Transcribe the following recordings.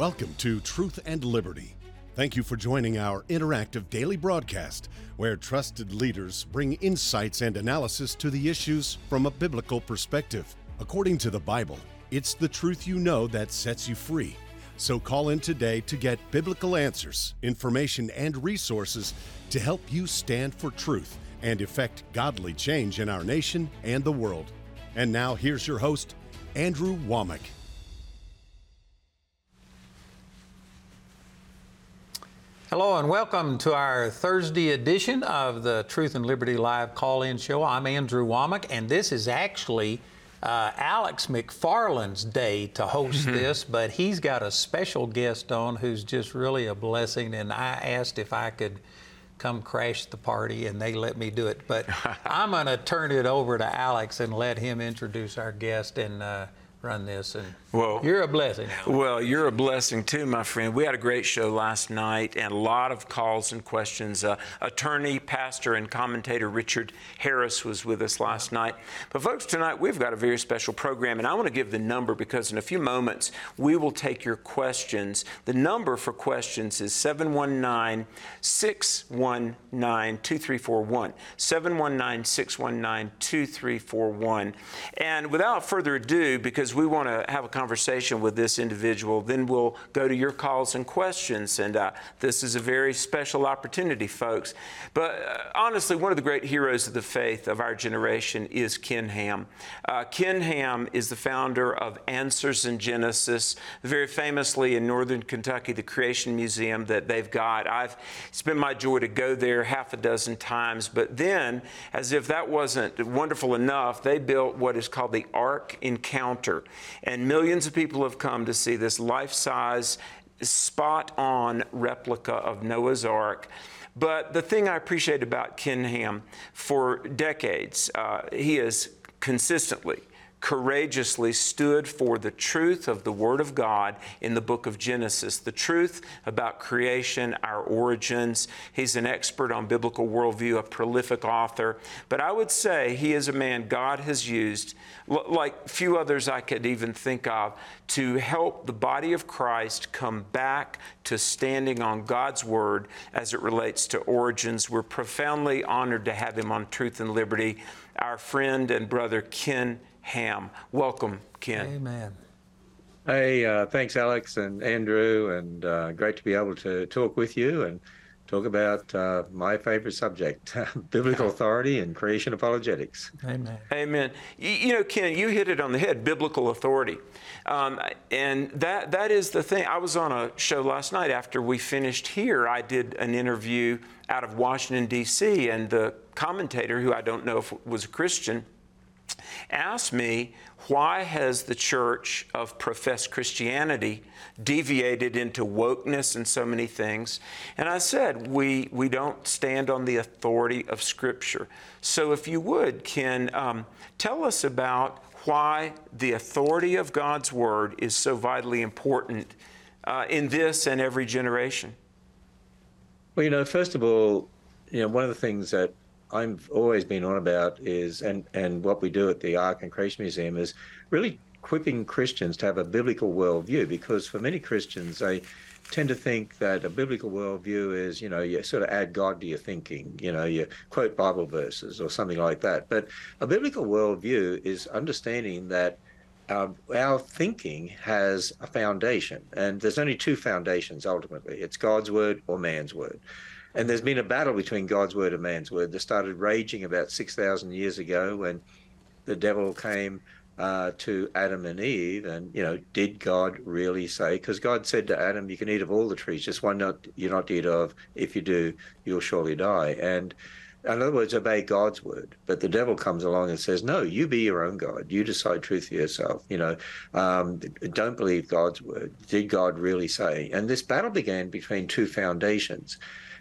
Welcome to Truth and Liberty. Thank you for joining our interactive daily broadcast where trusted leaders bring insights and analysis to the issues from a biblical perspective. According to the Bible, it's the truth you know that sets you free. So call in today to get biblical answers, information, and resources to help you stand for truth and effect godly change in our nation and the world. And now here's your host, Andrew Wommack. Hello and welcome to our Thursday edition of the Truth and Liberty Live call in show. I'm Andrew Wommack, and this is actually uh, Alex McFarland's day to host this, but he's got a special guest on who's just really a blessing. And I asked if I could come crash the party, and they let me do it. But I'm going to turn it over to Alex and let him introduce our guest and uh, run this. And well, you're a blessing. Well, you're a blessing too, my friend. We had a great show last night and a lot of calls and questions. Uh, attorney, pastor, and commentator Richard Harris was with us last night. But, folks, tonight we've got a very special program, and I want to give the number because in a few moments we will take your questions. The number for questions is 719 619 2341. 719 619 2341. And without further ado, because we want to have a conversation with this individual, then we'll go to your calls and questions. And uh, this is a very special opportunity, folks. But uh, honestly, one of the great heroes of the faith of our generation is Ken Ham. Uh, Ken Ham is the founder of Answers in Genesis, very famously in Northern Kentucky, the Creation Museum that they've got. I've it's been my joy to go there half a dozen times. But then, as if that wasn't wonderful enough, they built what is called the Ark Encounter, and millions of people have come to see this life size, spot on replica of Noah's Ark. But the thing I appreciate about Ken Ham for decades, uh, he has consistently courageously stood for the truth of the Word of God in the book of Genesis, the truth about creation, our origins. He's an expert on biblical worldview, a prolific author. But I would say he is a man God has used, like few others I could even think of, to help the body of Christ come back to standing on God's Word as it relates to origins. We're profoundly honored to have him on Truth and Liberty, our friend and brother Ken Ham. Welcome, Ken. Amen. Hey, uh, thanks, Alex and Andrew, and uh, great to be able to talk with you and talk about uh, my favorite subject biblical authority and creation apologetics. Amen. Amen. You, you, know, Ken, you hit it on the head biblical authority. Um, and that, that is the thing. I was on a show last night after we finished here. I did an interview out of Washington, D.C., and the commentator, who I don't know if was a Christian, asked me, why has the church of professed Christianity deviated into wokeness and so many things? And I said, we, we don't stand on the authority of Scripture. So if you would, Ken, um, tell us about why the authority of God's Word is so vitally important uh, in this and every generation. Well, you know, first of all, you know, one of the things that I've always been on about is, and, and what we do at the Ark and Creation Museum is really equipping Christians to have a biblical worldview because for many Christians, they tend to think that a biblical worldview is, you know, you sort of add God to your thinking, you know, you quote Bible verses or something like that. But a biblical worldview is understanding that uh, our thinking has a foundation, and there's only two foundations ultimately it's God's word or man's word. And there's been a battle between God's word and man's word that started raging about 6,000 years ago when the devil came uh, to Adam and Eve. And, you know, did God really say? Because God said to Adam, you can eat of all the trees, just one not, you're not to eat of. If you do, you'll surely die. And in other words, obey God's word. But the devil comes along and says, no, you be your own God. You decide truth for yourself. You know, um, don't believe God's word. Did God really say? And this battle began between two foundations.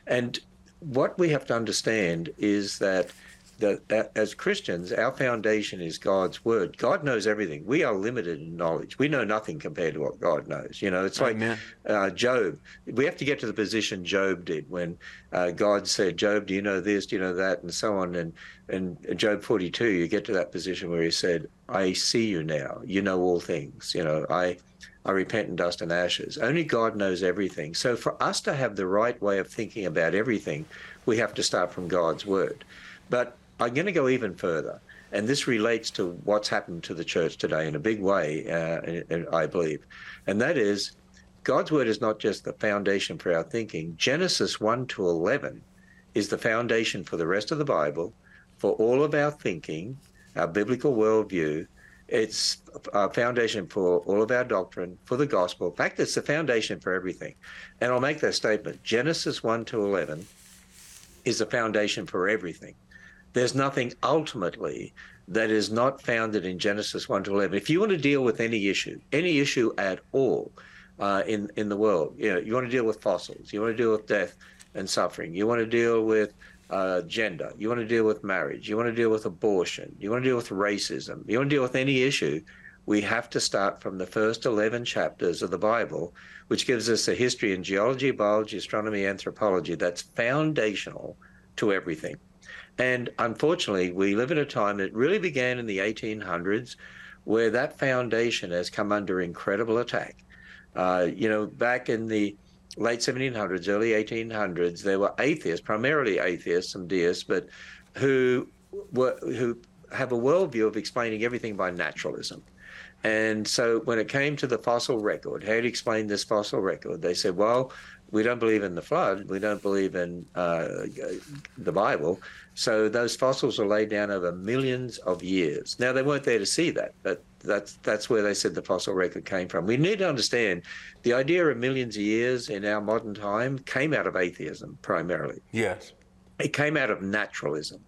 And what we have to understand is that that, as Christians, our foundation is God's word. God knows everything. We are limited in knowledge. We know nothing compared to what God knows. You know, it's like uh, Job. We have to get to the position Job did when uh, God said, "Job, do you know this? Do you know that?" and so on. And and Job 42, you get to that position where He said, "I see you now. You know all things. You know, I I repent in dust and ashes. Only God knows everything. So for us to have the right way of thinking about everything, we have to start from God's word. But I'm going to go even further. And this relates to what's happened to the church today in a big way, uh, I believe. And that is God's word is not just the foundation for our thinking. Genesis 1 to 11 is the foundation for the rest of the Bible, for all of our thinking, our biblical worldview, it's a foundation for all of our doctrine, for the gospel. In fact, it's the foundation for everything. And I'll make that statement Genesis 1 to 11 is the foundation for everything. There's nothing ultimately that is not founded in Genesis 1 to 11. If you want to deal with any issue, any issue at all uh, in, in the world, you know, you want to deal with fossils, you want to deal with death and suffering, you want to deal with uh, gender, you want to deal with marriage, you want to deal with abortion, you want to deal with racism, you want to deal with any issue, we have to start from the first 11 chapters of the Bible, which gives us a history in geology, biology, astronomy, anthropology that's foundational to everything. And unfortunately, we live in a time that really began in the 1800s where that foundation has come under incredible attack. Uh, you know, back in the late 1700s, early 1800s, there were atheists, primarily atheists, some deists, but who were who have a worldview of explaining everything by naturalism. And so when it came to the fossil record, how do you explain this fossil record, they said, well, we don't believe in the flood, we don't believe in uh, the Bible. So those fossils are laid down over millions of years. Now they weren't there to see that, but that's that's where they said the fossil record came from. We need to understand the idea of millions of years in our modern time came out of atheism primarily. Yes. It came out of naturalism.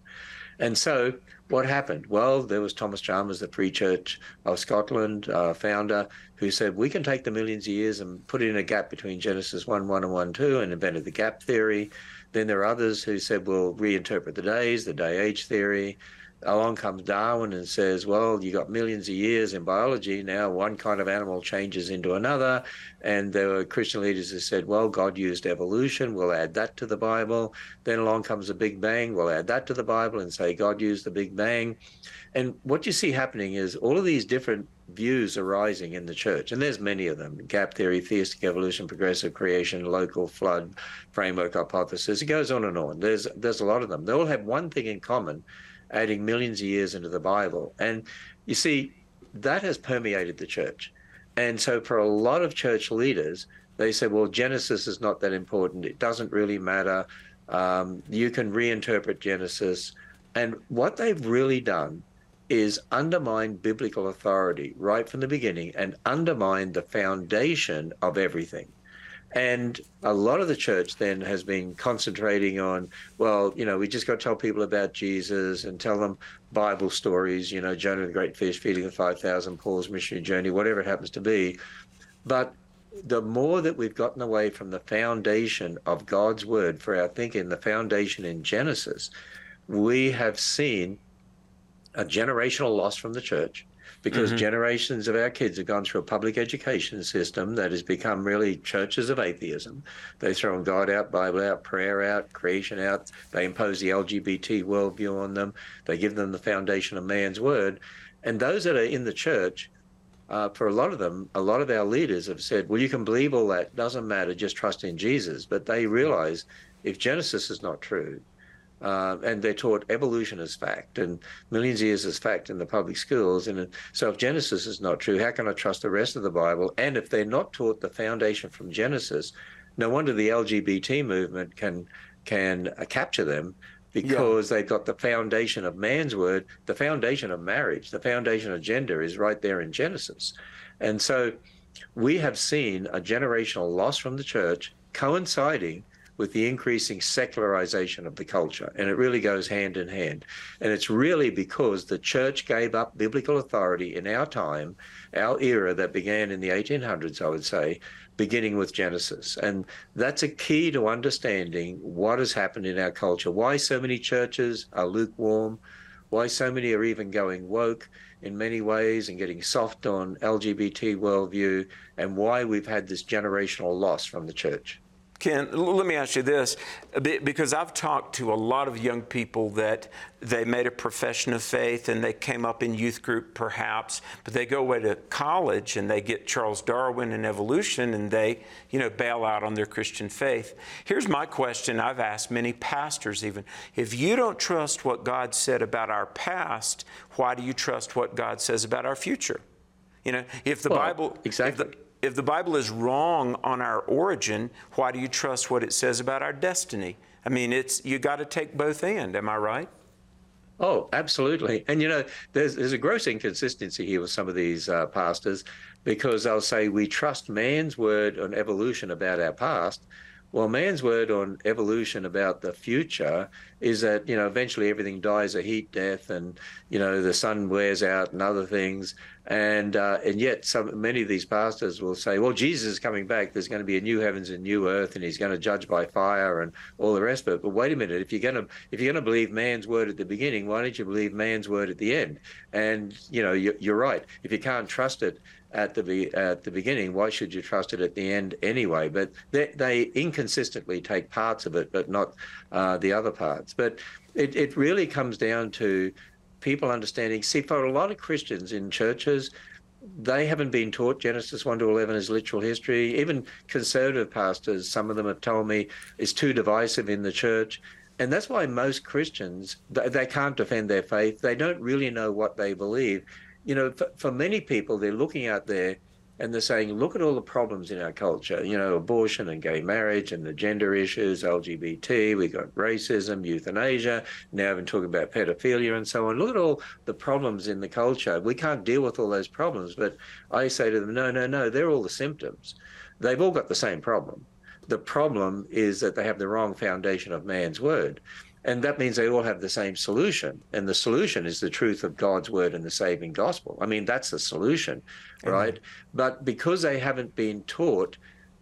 And so what happened? Well, there was Thomas Chalmers, the Free Church of Scotland uh, founder, who said we can take the millions of years and put in a gap between Genesis 1 1 and 1 2 and invented the gap theory. Then there are others who said we'll reinterpret the days, the day age theory along comes Darwin and says, well, you got millions of years in biology. Now one kind of animal changes into another. And there were Christian leaders who said, well, God used evolution. We'll add that to the Bible. Then along comes the Big Bang. We'll add that to the Bible and say God used the Big Bang. And what you see happening is all of these different views arising in the church, and there's many of them gap theory, theistic evolution, progressive creation, local flood, framework hypothesis. It goes on and on. There's, there's a lot of them. They all have one thing in common adding millions of years into the Bible. And you see, that has permeated the church. And so for a lot of church leaders, they say, well, Genesis is not that important. It doesn't really matter. Um, you can reinterpret Genesis. And what they've really done is undermine biblical authority right from the beginning and undermine the foundation of everything. And a lot of the church then has been concentrating on, well, you know, we just got to tell people about Jesus and tell them Bible stories, you know, Jonah the Great Fish feeding the 5,000, Paul's missionary journey, whatever it happens to be. But the more that we've gotten away from the foundation of God's word for our thinking, the foundation in Genesis, we have seen a generational loss from the church because mm-hmm. generations of our kids have gone through a public education system that has become really churches of atheism. They throw God out, Bible out, prayer out, creation out. They impose the LGBT worldview on them. They give them the foundation of man's word. And those that are in the church, uh, for a lot of them, a lot of our leaders have said, well, you can believe all that, doesn't matter, just trust in Jesus. But they realize if Genesis is not true, uh, and they're taught evolution as fact and millions of years as fact in the public schools. And so, if Genesis is not true, how can I trust the rest of the Bible? And if they're not taught the foundation from Genesis, no wonder the LGBT movement can can uh, capture them because yeah. they've got the foundation of man's word, the foundation of marriage, the foundation of gender is right there in Genesis. And so we have seen a generational loss from the church coinciding with the increasing secularization of the culture. And it really goes hand in hand. And it's really because the church gave up biblical authority in our time, our era that began in the 1800s, I would say, beginning with Genesis. And that's a key to understanding what has happened in our culture, why so many churches are lukewarm, why so many are even going woke in many ways and getting soft on LGBT worldview, and why we've had this generational loss from the church. Ken, let me ask you this because I've talked to a lot of young people that they made a profession of faith and they came up in youth group perhaps, but they go away to college and they get Charles Darwin and evolution and they, you know, bail out on their Christian faith. Here's my question I've asked many pastors even. If you don't trust what God said about our past, why do you trust what God says about our future? You know, if the well, Bible exactly. If the, if the Bible is wrong on our origin, why do you trust what it says about our destiny? I mean, it's you got to take both and. Am I right? Oh, absolutely. And you know, there's there's a gross inconsistency here with some of these uh, pastors because they'll say we trust man's word on evolution about our past, well, man's word on evolution about the future is that you know eventually everything dies a heat death, and you know the sun wears out and other things, and uh, and yet some many of these pastors will say, well, Jesus is coming back. There's going to be a new heavens and new earth, and he's going to judge by fire and all the rest of it. But wait a minute, if you're going to if you're going to believe man's word at the beginning, why don't you believe man's word at the end? And you know you're, you're right. If you can't trust it at the at the beginning. Why should you trust it at the end anyway? But they, they inconsistently take parts of it, but not uh, the other parts. But it, it really comes down to people understanding. See, for a lot of Christians in churches, they haven't been taught Genesis 1 to 11 as literal history. Even conservative pastors, some of them have told me, is too divisive in the church. And that's why most Christians, they can't defend their faith. They don't really know what they believe you know, for, for many people, they're looking out there and they're saying, look at all the problems in our culture, you know, abortion and gay marriage and the gender issues, LGBT, we've got racism, euthanasia, now I've been talking about pedophilia and so on. Look at all the problems in the culture. We can't deal with all those problems. But I say to them, no, no, no, they're all the symptoms. They've all got the same problem. The problem is that they have the wrong foundation of man's word. And that means they all have the same solution. And the solution is the truth of God's word and the saving gospel. I mean, that's the solution, right? But because they haven't been taught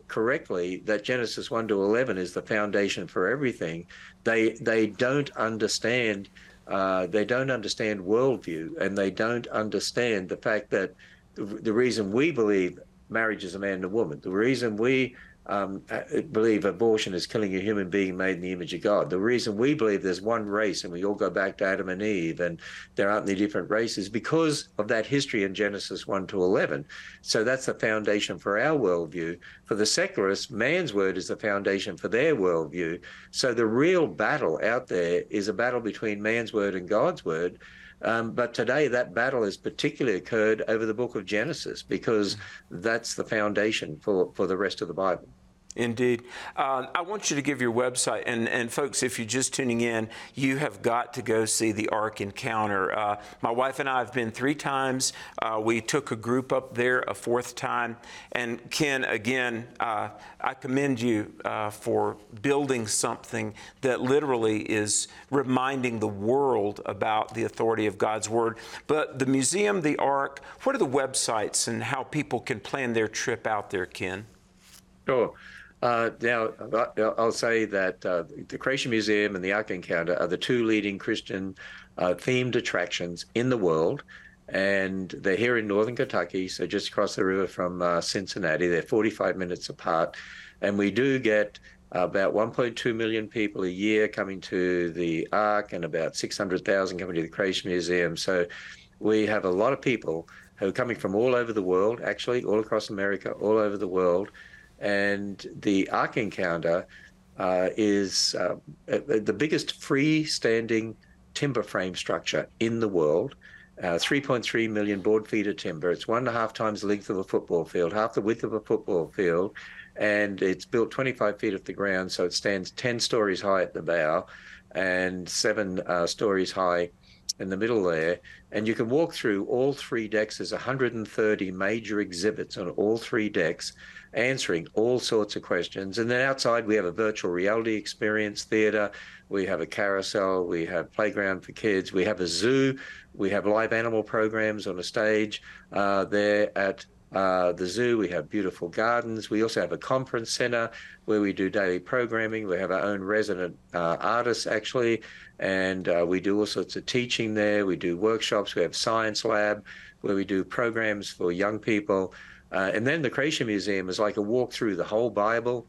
correctly that Genesis 1 to 11 is the foundation for everything, they, they don't understand. Uh, they don't understand worldview and they don't understand the fact that the, the reason we believe marriage is a man and a woman, the reason we um, believe abortion is killing a human being made in the image of God. The reason we believe there's one race and we all go back to Adam and Eve and there aren't any different races because of that history in Genesis 1 to 11. So that's the foundation for our worldview. For the secularists, man's word is the foundation for their worldview. So the real battle out there is a battle between man's word and God's word. Um, but today, that battle has particularly occurred over the book of Genesis because that's the foundation for, for the rest of the Bible. Indeed. Uh, I want you to give your website. And, and folks, if you're just tuning in, you have got to go see the Ark Encounter. Uh, my wife and I have been three times. Uh, we took a group up there a fourth time. And Ken, again, uh, I commend you uh, for building something that literally is reminding the world about the authority of God's Word. But the museum, the Ark, what are the websites and how people can plan their trip out there, Ken? Sure. Uh, now, I'll say that uh, the Creation Museum and the Ark Encounter are the two leading Christian uh, themed attractions in the world. And they're here in northern Kentucky, so just across the river from uh, Cincinnati. They're 45 minutes apart. And we do get about 1.2 million people a year coming to the Ark and about 600,000 coming to the Creation Museum. So we have a lot of people who are coming from all over the world, actually, all across America, all over the world and the Ark Encounter uh, is uh, the biggest freestanding timber frame structure in the world. Uh, 3.3 million board feet of timber. It's one and a half times the length of a football field, half the width of a football field, and it's built 25 feet off the ground, so it stands 10 stories high at the bow and seven uh, stories high in the middle there. And you can walk through all three decks. There's 130 major exhibits on all three decks answering all sorts of questions. And then outside, we have a virtual reality experience theater, we have a carousel, we have playground for kids, we have a zoo, we have live animal programs on a stage uh, there at uh, the zoo. We have beautiful gardens. We also have a conference center where we do daily programming. We have our own resident uh, artists, actually, and uh, we do all sorts of teaching there. We do workshops. We have science lab where we do programs for young people. Uh, and then the Creation Museum is like a walk through the whole Bible.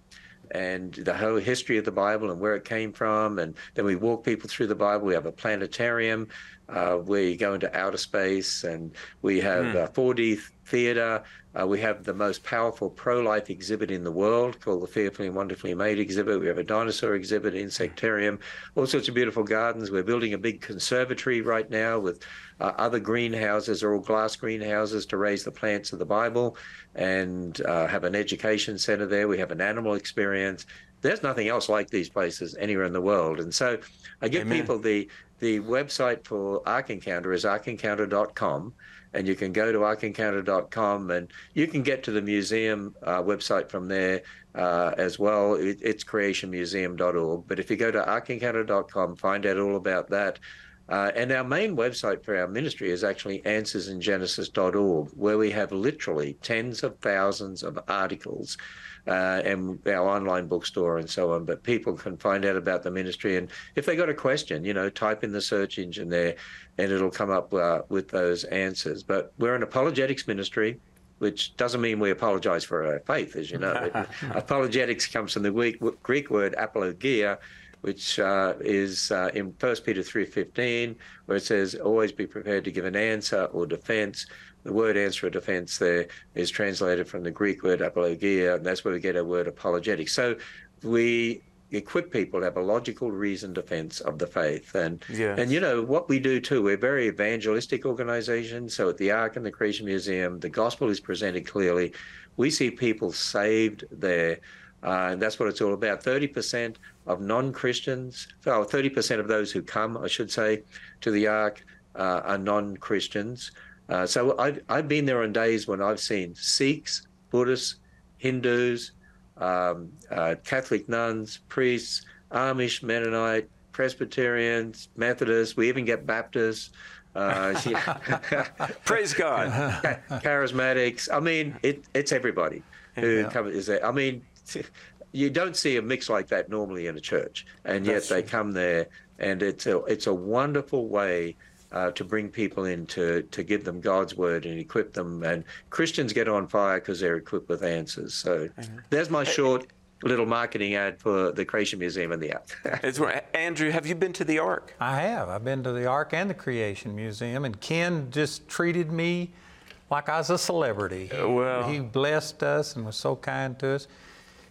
and the whole history of the Bible and where it came from. And then we walk people through the Bible. We have a planetarium uh, you go into outer space, and we have mm. uh, 4D theater. Uh, we have the most powerful pro-life exhibit in the world called the Fearfully and Wonderfully Made exhibit. We have a dinosaur exhibit, insectarium, all sorts of beautiful gardens. We're building a big conservatory right now with uh, other greenhouses, are all glass greenhouses to raise the plants of the Bible, and uh, have an education center there. We have an animal experience. There's nothing else like these places anywhere in the world, and so I give Amen. people the the website for Ark Encounter is arkencounter.com and you can go to arkencounter.com and you can get to the museum uh, website from there uh, as well. It, it's creationmuseum.org. But if you go to arkencounter.com, find out all about that. Uh, and our main website for our ministry is actually answersingenesis.org, where we have literally tens of thousands of articles uh, and our online bookstore and so on. But people can find out about the ministry, and if they got a question, you know, type in the search engine there, and it'll come up uh, with those answers. But we're an apologetics ministry. Which doesn't mean we apologize for our faith, as you know. apologetics comes from the Greek, Greek word apologia, which uh, is uh, in 1 Peter 3.15, where it says, always be prepared to give an answer or defense the word answer or defense there is translated from the Greek word apologia, and that's where we get our word apologetic. So we equip people to have a logical reasoned defense of the faith. And yes. and you know what we do too, we're a very evangelistic organization. So at the Ark and the Creation Museum, the gospel is presented clearly. We see people saved there. Uh, and that's what it's all about. 30% of non Christians, oh, 30% of those who come, I should say, to the Ark uh, are non Christians. Uh, so I've, I've been there on days when I've seen Sikhs, Buddhists, Hindus, um, uh, Catholic nuns, priests, Amish, Mennonite, Presbyterians, Methodists. We even get Baptists. Uh, Praise God. Charismatics. I mean, it, it's everybody who yeah. comes. Is there. I mean, you don't see a mix like that normally in a church, and yet That's they true. come there, and it's a it's a wonderful way uh, to bring people in to, to give them God's word and equip them. And Christians get on fire because they're equipped with answers. So mm-hmm. there's my short little marketing ad for the Creation Museum and the Ark. Andrew, have you been to the Ark? I have. I've been to the Ark and the Creation Museum, and Ken just treated me like I was a celebrity. Uh, well, he blessed us and was so kind to us.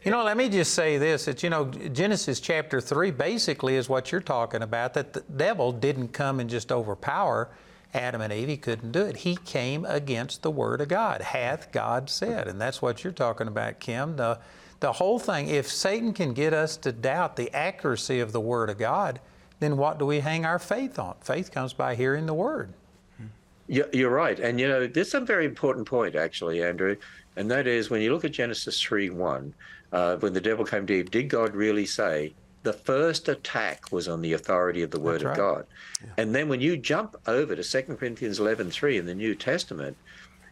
You know, let me just say this that, you know, Genesis chapter 3 basically is what you're talking about that the devil didn't come and just overpower Adam and Eve. He couldn't do it. He came against the Word of God. Hath God said. And that's what you're talking about, Ken. The, the whole thing, if Satan can get us to doubt the accuracy of the Word of God, then what do we hang our faith on? Faith comes by hearing the Word. Mm-hmm. You're right. And, you know, there's a very important point, actually, Andrew. And that is when you look at Genesis 3 1, uh, when the devil came to Eve, did God really say the first attack was on the authority of the Word of God? Yeah. And then when you jump over to 2 Corinthians 11:3 in the New Testament,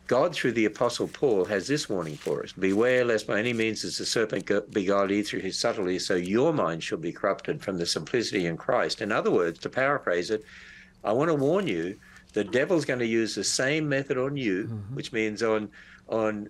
God, through the Apostle Paul, has this warning for us Beware lest by any means as the serpent beguiled Eve through his subtlety, so your mind shall be corrupted from the simplicity in Christ. In other words, to paraphrase it, I want to warn you the devil's going to use the same method on you, mm-hmm. which means on on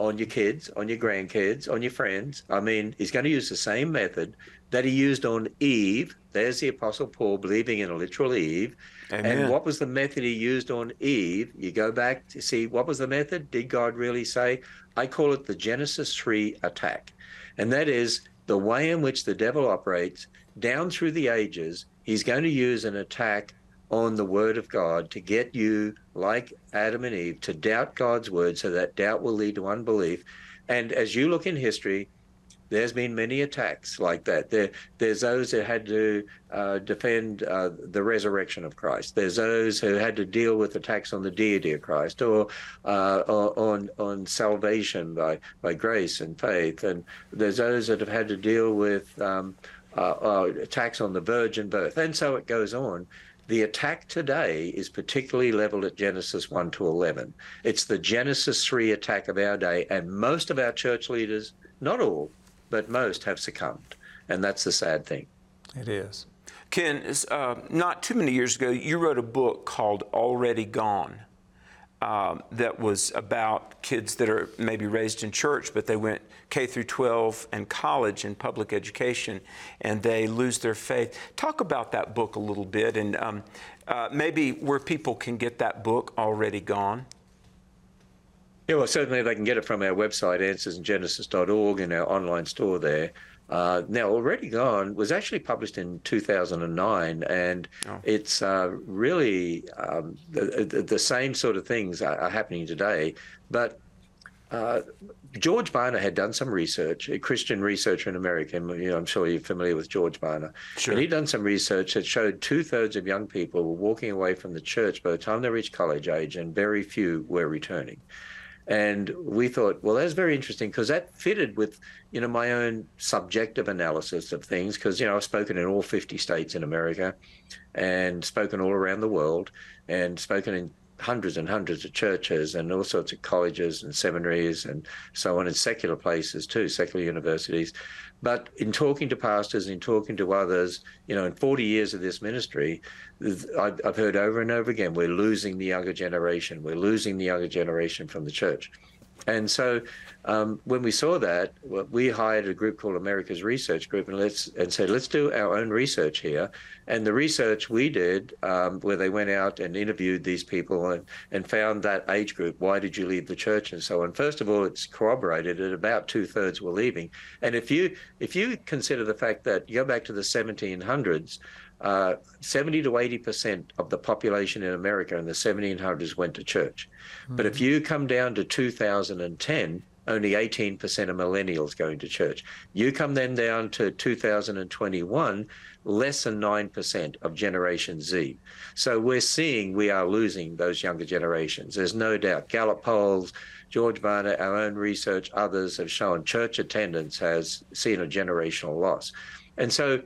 on your kids, on your grandkids, on your friends. I mean, he's going to use the same method that he used on Eve. There's the Apostle Paul believing in a literal Eve. Amen. And what was the method he used on Eve? You go back to see what was the method? Did God really say? I call it the Genesis 3 attack. And that is the way in which the devil operates down through the ages. He's going to use an attack on the word of God to get you, like Adam and Eve, to doubt God's word so that doubt will lead to unbelief. And as you look in history, there's been many attacks like that. There, there's those that had to uh, defend uh, the resurrection of Christ. There's those who had to deal with attacks on the deity of Christ, or, uh, on on salvation by by grace and faith. And there's those that have had to deal with um, uh, uh, attacks on the virgin birth, and so it goes on. The attack today is particularly leveled at Genesis 1 to 11. It's the Genesis 3 attack of our day, and most of our church leaders, not all, but most, have succumbed. And that's the sad thing. It is. Ken, uh, not too many years ago, you wrote a book called Already Gone. Um, that was about kids that are maybe raised in church, but they went K through 12 and college in public education, and they lose their faith. Talk about that book a little bit, and um, uh, maybe where people can get that book already gone. Yeah, well, certainly they can get it from our website, answersingenesis.org, and our online store there. Uh, now, Already Gone was actually published in 2009, and oh. it's uh, really um, the, the, same sort of things are, are happening today. But uh, George Barna had done some research, a Christian researcher in America. You know, I'm sure you're familiar with George Barna. Sure. And he'd done some research that showed two thirds of young people were walking away from the church by the time they reached college age, and very few were returning. And we thought, well, that's very interesting because that fitted with, you know, my own subjective analysis of things. Because you know, I've spoken in all 50 states in America, and spoken all around the world, and spoken in hundreds and hundreds of churches and all sorts of colleges and seminaries and so on, and secular places too, secular universities. But in talking to pastors, and in talking to others, you know, in 40 years of this ministry, I've heard over and over again, we're losing the younger generation. We're losing the younger generation from the church. And so um, when we saw that, we hired a group called America's Research Group and let's and said, let's do our own research here. And the research we did, um, where they went out and interviewed these people and, and found that age group, why did you leave the church and so on. First of all, it's corroborated that about two thirds were leaving. And if you if you consider the fact that you go back to the 1700s, uh, 70 to 80 percent of the population in America in the 1700s went to church. Mm-hmm. But if hmm. you come down to 2010, only 18% of millennials going to church. You come then down to 2021, less than 9% of Generation Z. So we're seeing we are losing those younger generations. There's no doubt. Gallup polls, George Barna, our own research, others have shown church attendance has seen a generational loss. And so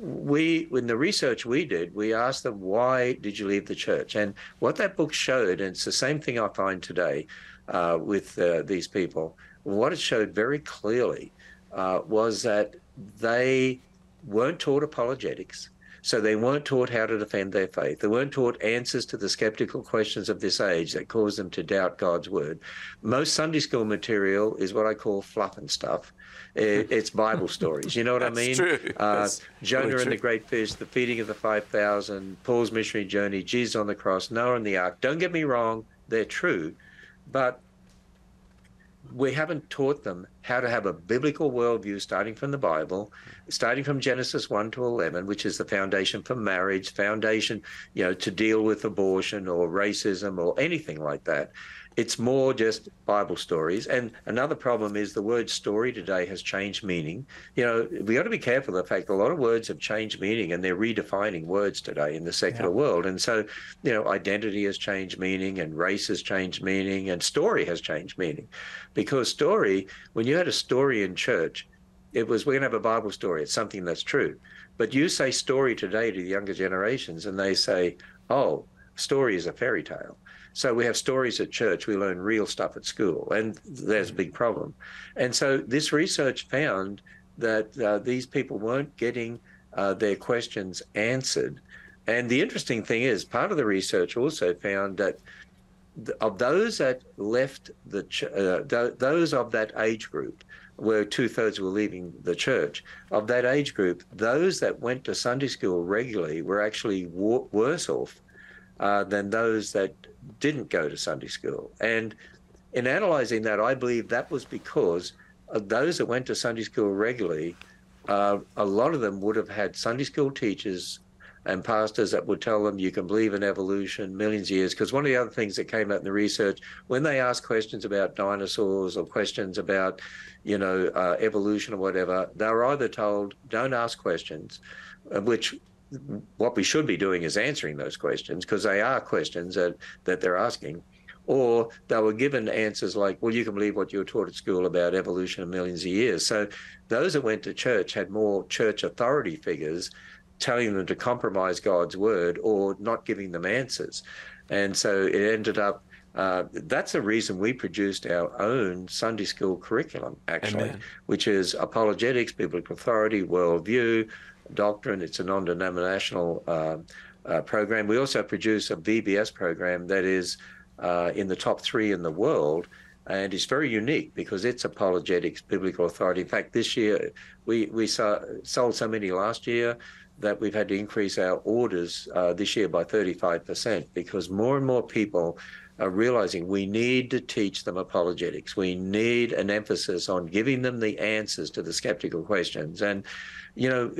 we, in the research we did, we asked them, why did you leave the church? And what that book showed, and it's the same thing I find today uh, with uh, these people, what it showed very clearly uh, was that they weren't taught apologetics. So they weren't taught how to defend their faith. They weren't taught answers to the skeptical questions of this age that cause them to doubt God's word. Most Sunday school material is what I call fluff and stuff. It's Bible stories. You know what I mean? True. Uh, Jonah really and the great fish, the feeding of the 5,000, Paul's missionary journey, Jesus on the cross, Noah and the ark. Don't get me wrong, they're true. But we haven't taught them how to have a biblical worldview starting from the Bible, starting from Genesis 1 to 11, which is the foundation for marriage, foundation, you know, to deal with abortion or racism or anything like that. It's more just Bible stories. And another problem is the word story today has changed meaning. You know, we got to be careful of the fact a lot of words have changed meaning and they're redefining words today in the secular yeah. world. And so, you know, identity has changed meaning and race has changed meaning and story has changed meaning. Because story, when you had a story in church, it was we're going to have a Bible story. It's something that's true. But you say story today to the younger generations and they say, oh, story is a fairy tale. So we have stories at church, we learn real stuff at school, and there's a big problem. And so this research found that uh, these people weren't getting uh, their questions answered. And the interesting thing is, part of the research also found that of those that left the ch- uh, th- those of that age group, where two thirds were leaving the church, of that age group, those that went to Sunday school regularly were actually w- worse off uh, than those that didn't go to Sunday school. And in analyzing that, I believe that was because those that went to Sunday school regularly, uh, a lot of them would have had Sunday school teachers and pastors that would tell them you can believe in evolution millions of years. Because one of the other things that came out in the research, when they asked questions about dinosaurs or questions about, you know, uh, evolution or whatever, they were either told, don't ask questions, uh, which what we should be doing is answering those questions because they are questions that, that they're asking. Or they were given answers like, well, you can believe what you were taught at school about evolution of millions of years. So those that went to church had more church authority figures telling them to compromise God's word or not giving them answers. And so it ended up uh, that's the reason we produced our own Sunday school curriculum, actually, Amen. which is apologetics, biblical authority, worldview, doctrine. It's a non-denominational uh, uh, program. We also produce a VBS program that is uh, in the top three in the world and it's very unique because it's apologetics, biblical authority. In fact, this year we we saw, sold so many last year that we've had to increase our orders uh, this year by 35% because more and more people are realizing we need to teach them apologetics. We need an emphasis on giving them the answers to the skeptical questions. And, you know,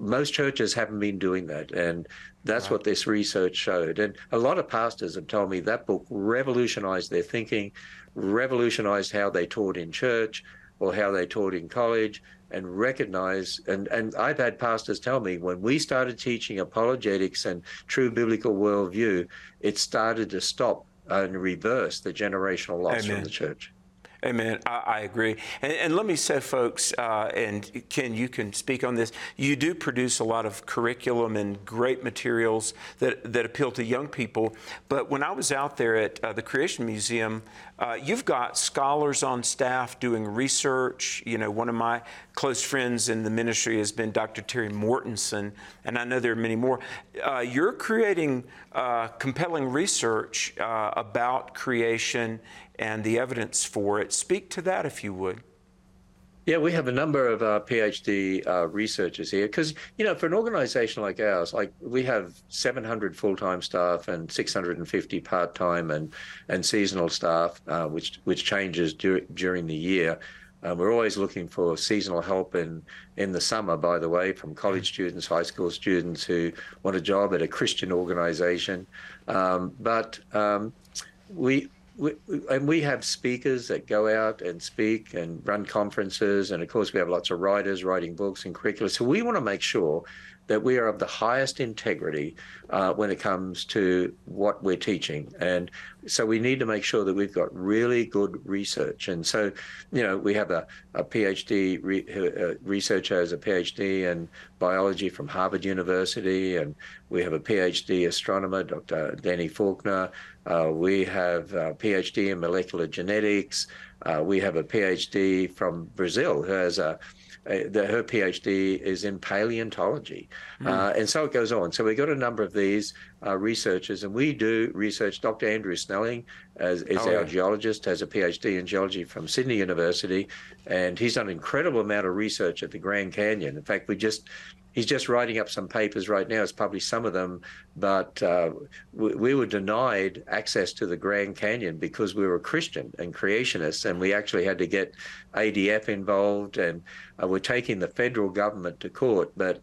most churches haven't been doing that. And that's right. what this research showed. And a lot of pastors have told me that book revolutionized their thinking, revolutionized how they taught in church or how they taught in college and recognize and and I've had pastors tell me when we started teaching apologetics and true biblical worldview, it started to stop and reverse the generational loss Amen. from the church. Amen. I, I agree. And, and, let me say, folks, uh, and Ken, you can speak on this. You do produce a lot of curriculum and great materials that, that appeal to young people. But when I was out there at uh, the Creation Museum, uh, you've got scholars on staff doing research. You know, one of my close friends in the ministry has been Dr. Terry Mortenson, and I know there are many more. Uh, you're creating uh, compelling research uh, about creation and the evidence for it. Speak to that if you would. Yeah, we have a number of uh, PhD uh, researchers here because, you know, for an organization like ours, like we have 700 full-time staff and 650 part-time and, and seasonal staff, uh, which which changes dur- during the year. Uh, we're always looking for seasonal help in in the summer, by the way, from college students, high school students who want a job at a Christian organization. Um, but um, we we, and we have speakers that go out and speak and run conferences, and of course we have lots of writers writing books and curricula. So we want to make sure that we are of the highest integrity uh, when it comes to what we're teaching. And so we need to make sure that we've got really good research. And so, you know, we have a, a PhD re, uh, researcher as a PhD in biology from Harvard University, and we have a PhD astronomer, Dr. Danny Faulkner. Uh, we have a PhD in molecular genetics. Uh, we have a PhD from Brazil who has a uh, the, her PhD is in paleontology. Mm. Uh, and so it goes on. So we've got a number of these uh, researchers, and we do research. Dr. Andrew Snelling as, is oh, our yeah. geologist, has a PhD in geology from Sydney University, and he's done an incredible amount of research at the Grand Canyon. In fact, we just he's just writing up some papers right now. It's published some of them, but uh, we, we, were denied access to the Grand Canyon because we were Christian and creationists, and we actually had to get ADF involved, and uh, we're taking the federal government to court. But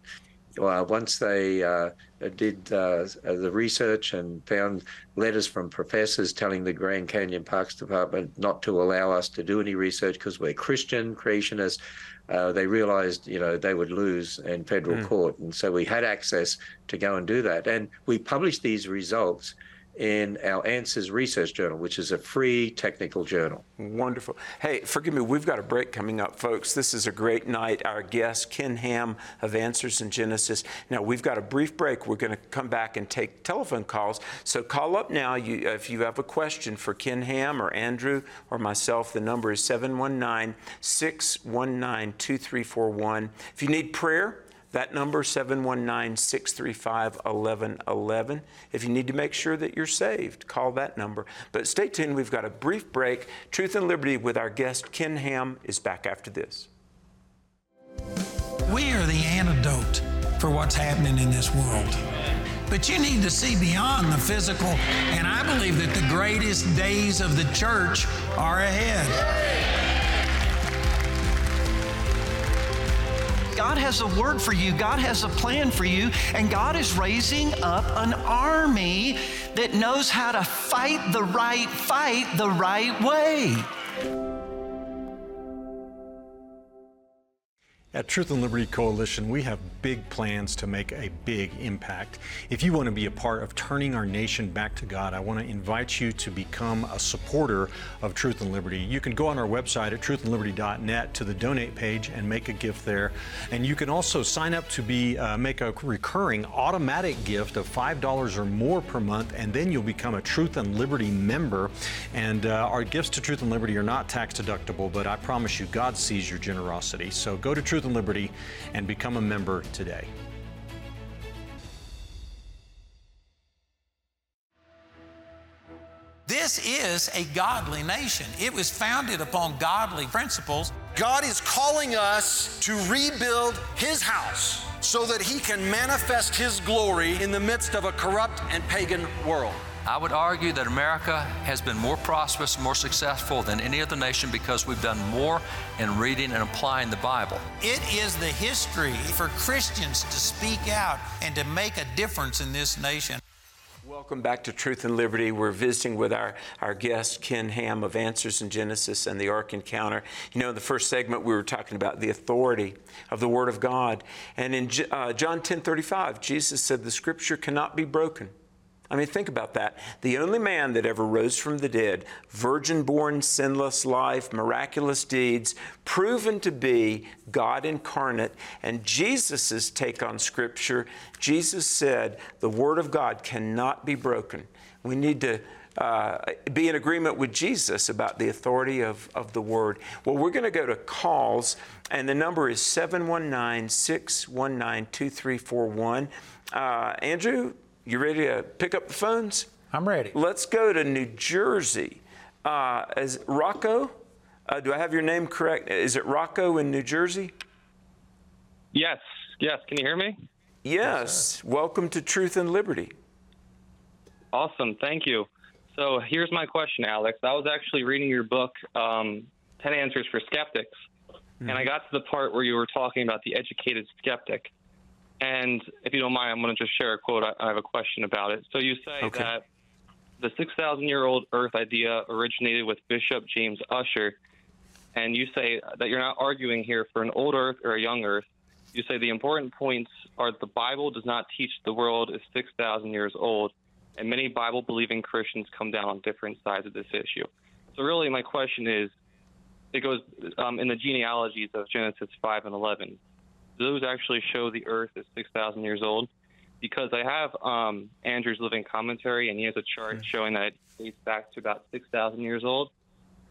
uh, once they uh, did uh, the research and found letters from professors telling the Grand Canyon Parks Department not to allow us to do any research because we're Christian creationists, uh, they realized, you know, they would lose in federal mm. court. And so we had access to go and do that. And we published these results in our Answers Research Journal, which is a free technical journal. Wonderful. Hey, forgive me, we've got a break coming up, folks. This is a great night. Our guest, Ken Ham of Answers in Genesis. Now, we've got a brief break. We're going to come back and take telephone calls. So call up now you, if you have a question for Ken Ham or Andrew or myself. The number is 719 619 2341. If you need prayer, that number, 719 635 1111. If you need to make sure that you're saved, call that number. But stay tuned, we've got a brief break. Truth and Liberty with our guest, Ken Ham, is back after this. We are the antidote for what's happening in this world. But you need to see beyond the physical, and I believe that the greatest days of the church are ahead. God has a word for you, God has a plan for you, and God is raising up an army that knows how to fight the right fight the right way. At Truth and Liberty Coalition, we have big plans to make a big impact. If you want to be a part of turning our nation back to God, I want to invite you to become a supporter of Truth and Liberty. You can go on our website at truthandliberty.net to the donate page and make a gift there. And you can also sign up to be uh, make a recurring automatic gift of $5 or more per month, and then you'll become a Truth and Liberty member. And uh, our gifts to Truth and Liberty are not tax deductible, but I promise you, God sees your generosity. So go to Truth Truth and Liberty and become a member today. this is a godly nation. It was founded upon godly principles. God is calling us to rebuild His house so that He can manifest His glory in the midst of a corrupt and pagan world. I would argue that America has been more prosperous, more successful than any other nation because we've done more in reading and applying the Bible. It is the history for Christians to speak out and to make a difference in this nation. Welcome back to Truth and Liberty. We're visiting with our, our guest, Ken Ham of Answers in Genesis and the Ark Encounter. You know, in the first segment, we were talking about the authority of the Word of God. And in uh, John 10 35, Jesus said, The Scripture cannot be broken. I mean, think about that. The only man that ever rose from the dead, virgin born, sinless life, miraculous deeds, proven to be God incarnate, and Jesus' take on Scripture, Jesus said, the Word of God cannot be broken. We need to uh, be in agreement with Jesus about the authority of, of the Word. Well, we're going to go to calls, and the number is 719 619 2341. Uh, Andrew, you ready to pick up the phones? I'm ready. Let's go to New Jersey. Uh, is Rocco? Uh, do I have your name correct? Is it Rocco in New Jersey? Yes. Yes. Can you hear me? Yes. yes Welcome to Truth and Liberty. Awesome. Thank you. So here's my question, Alex. I was actually reading your book, um, 10 Answers for Skeptics, mm-hmm. and I mm-hmm. got to the part where you were talking about the educated skeptic. And if you don't mind, I'm going to just share a quote. I, have a question about it. So you say okay. that the 6,000 year old Earth idea originated with Bishop James Ussher, and you say that you're not arguing here for an old Earth or a young Earth. You say the important points are the Bible does not teach the world is 6,000 years old, and many Bible believing Christians come down on different sides of this issue. So, really, my question is it goes um, in the genealogies of Genesis 5 and 11 those actually show the Earth is 6,000 years old because I have um, Andrew's living commentary, and he has a chart showing that it dates back to about 6,000 years old.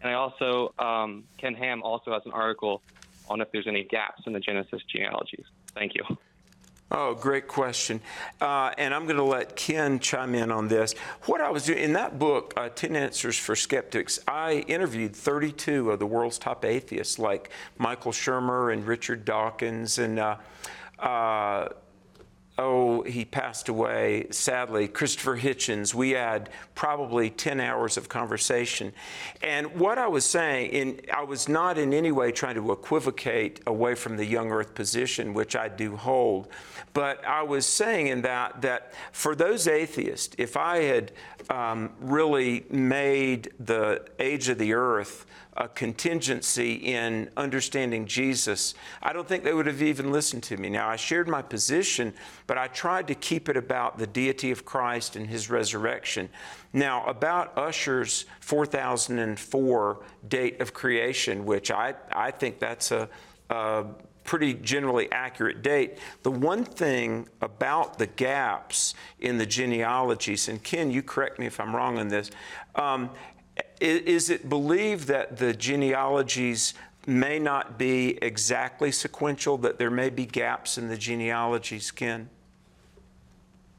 And I also, um, Ken Ham also has an article on if there's any gaps in the Genesis genealogies. Thank you. Oh, great question. Uh, and I'm going to let Ken chime in on this. What I was doing in that book, uh, 10 Answers for Skeptics, I interviewed 32 of the world's top atheists, like Michael Shermer and Richard Dawkins and uh, uh oh, he passed away, sadly, Christopher Hitchens. We had probably 10 hours of conversation. And what I was saying, in, I was not in any way trying to equivocate away from the young earth position, which I do hold. But I was saying in that, that for those atheists, if I had um, really made the age of the earth a contingency in understanding Jesus, I don't think they would have even listened to me. Now, I shared my position, but I tried to keep it about the deity of Christ and his resurrection. Now, about Ussher's 4004 date of creation, which I, I think that's a, a pretty generally accurate date. The one thing about the gaps in the genealogies, and Ken, you correct me if I'm wrong on this, um, is it believed that the genealogies may not be exactly sequential, that there may be gaps in the genealogies, Ken?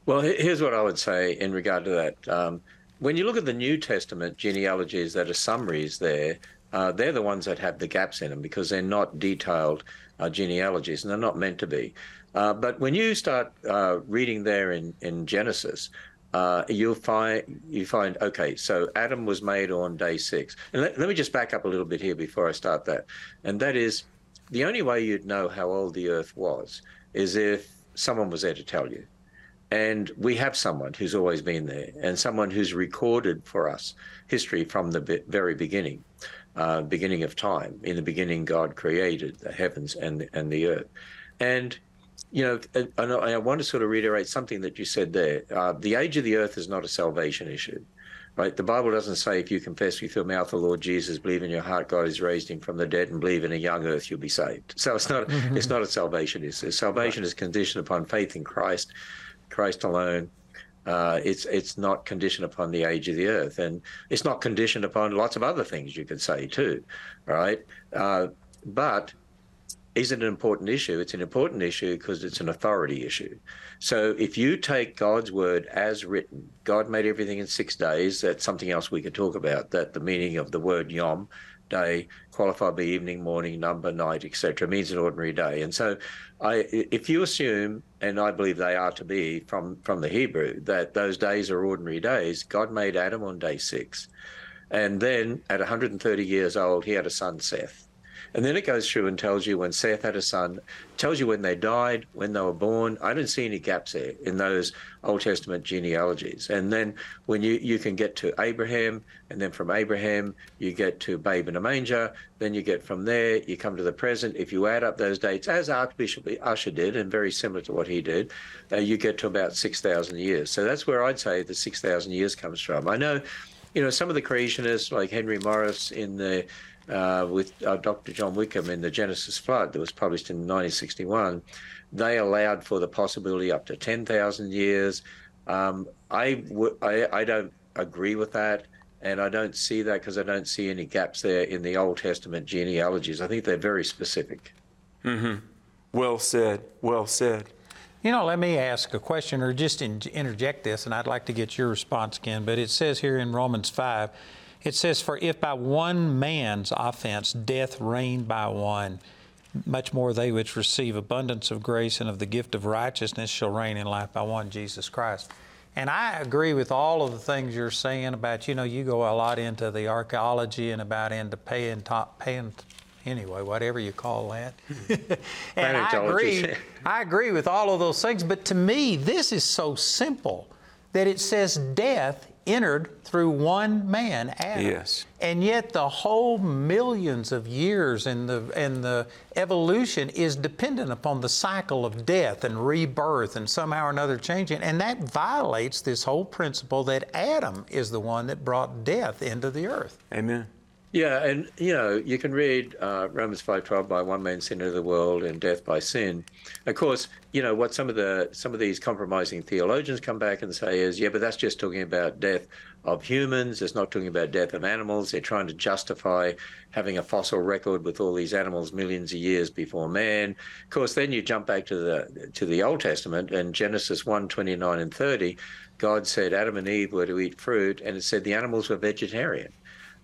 Well, here's what I would say in regard to that. Um, when you look at the New Testament genealogies that are summaries there, uh, they're the ones that have the gaps in them because they're not detailed uh, genealogies and they're not meant to be. Uh, but when you start uh, reading there in, in Genesis, uh, you'll find you find okay. So Adam was made on day six, and let, let me just back up a little bit here before I start that, and that is the only way you'd know how old the Earth was is if someone was there to tell you. And we have someone who's always been there and someone who's recorded for us history from the very beginning, uh, beginning of time. In the beginning, God created the heavens and, and the earth. And you know, and I want to sort of reiterate something that you said there. Uh, the age of the earth is not a salvation issue, right? The Bible doesn't say if you confess with your mouth the Lord Jesus, believe in your heart God has raised him from the dead, and believe in a young earth, you'll be saved. So it's not mm-hmm. it's not a salvation issue. Salvation right. is conditioned upon faith in Christ, Christ alone. Uh, it's it's not conditioned upon the age of the earth, and it's not conditioned upon lots of other things you could say too, right? Uh, but is it an important issue? It's an important issue because it's an authority issue. So if you take God's word as written, God made everything in six days. That's something else we could talk about. That the meaning of the word yom, day, qualified by evening, morning, number, night, etc., means an ordinary day. And so, I, if you assume, and I believe they are to be from from the Hebrew, that those days are ordinary days, God made Adam on day six, and then at 130 years old, he had a son, Seth. And then it goes through and tells you when Seth had a son, tells you when they died, when they were born. I don't see any gaps there in those Old Testament genealogies. And then when you, you can get to Abraham, and then from Abraham, you get to babe in a manger. Then you get from there, you come to the present. If you add up those dates, as Archbishop Ussher did, and very similar to what he did, uh, you get to about 6,000 years. So that's where I'd say the 6,000 years comes from. I know, you know, some of the creationists like Henry Morris in the uh, with uh, Dr. John Whitcomb in the Genesis Flood that was published in 1961, they allowed for the possibility up to 10,000 years. Um, I, w- I, I don't agree with that, and I don't see that because I don't see any gaps there in the Old Testament genealogies. I think they're very specific. Mm-hmm. Well said. Well said. You know, let me ask a question or just in, interject this, and I'd like to get your response again. But it says here in Romans 5, it says, For if by one man's offense death reigned by one, much more they which receive abundance of grace and of the gift of righteousness shall reign in life by one, Jesus Christ. And I agree with all of the things you're saying about, you know, you go a lot into the archaeology and about into paying, top, paying anyway, whatever you call that. and I agree, I agree with all of those things. But to me, this is so simple that it says death entered through one man, Adam. Yes. And yet the whole millions of years and the and the evolution is dependent upon the cycle of death and rebirth and somehow or another changing. And that violates this whole principle that Adam is the one that brought death into the earth. Amen. Yeah, and you know you can read uh, Romans five twelve by one man sin into the world and death by sin. Of course, you know what some of the some of these compromising theologians come back and say is yeah, but that's just talking about death of humans. It's not talking about death of animals. They're trying to justify having a fossil record with all these animals millions of years before man. Of course, then you jump back to the to the Old Testament and Genesis one twenty nine and thirty. God said Adam and Eve were to eat fruit, and it said the animals were vegetarian.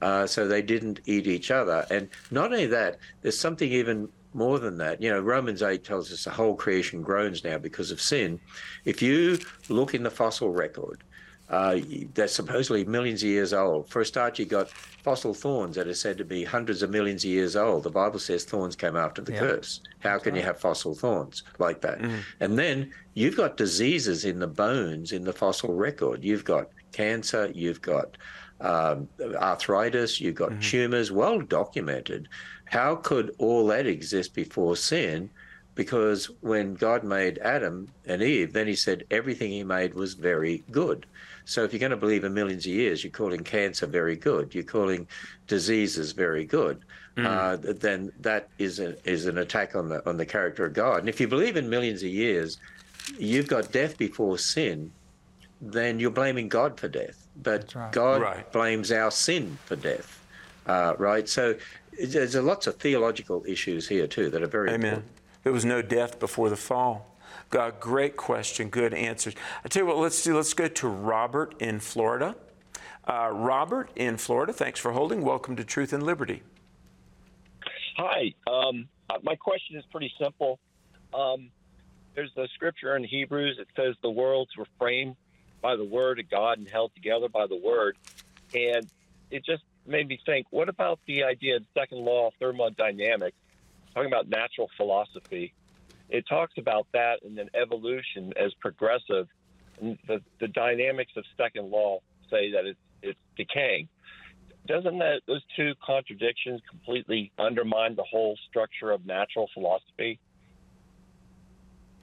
Uh, so they didn't eat each other. And not only that, there's something even more than that. You know, Romans 8 tells us the whole creation groans now because of sin. If you look in the fossil record, uh, that's supposedly millions of years old. For a start, you've got fossil thorns that are said to be hundreds of millions of years old. The Bible says thorns came after the curse. How can right. you have fossil thorns like that? Mm. And then you've got diseases in the bones in the fossil record. You've got cancer, you've got um, arthritis, you've got mm-hmm. tumors, well documented. How could all that exist before sin? Because when God made Adam and Eve, then he said everything he made was very good. So if you're going to believe in millions of years, you're calling cancer very good, you're calling diseases very good. Mm. Uh, then that is a, is an attack on the on the character of God. And if you believe in millions of years, you've got death before sin, then you're blaming God for death but right. God right. blames our sin for death, uh, right? So there's lots of theological issues here too that are very Amen. important. There was no death before the fall. God, great question, good answers. I tell you what, let's do. Let's go to Robert in Florida. Uh, Robert in Florida, thanks for holding. Welcome to Truth and Liberty. Hi. Um, uh, my question is pretty simple. Um, there's the scripture in Hebrews. It says the worlds were framed by the Word of God and held together by the Word. And it just made me think what about the idea of second law of thermodynamics, talking about natural philosophy? It talks about that and then evolution as progressive. And the, the dynamics of second law say that it's, it's decaying. Doesn't that those two contradictions completely undermine the whole structure of natural philosophy?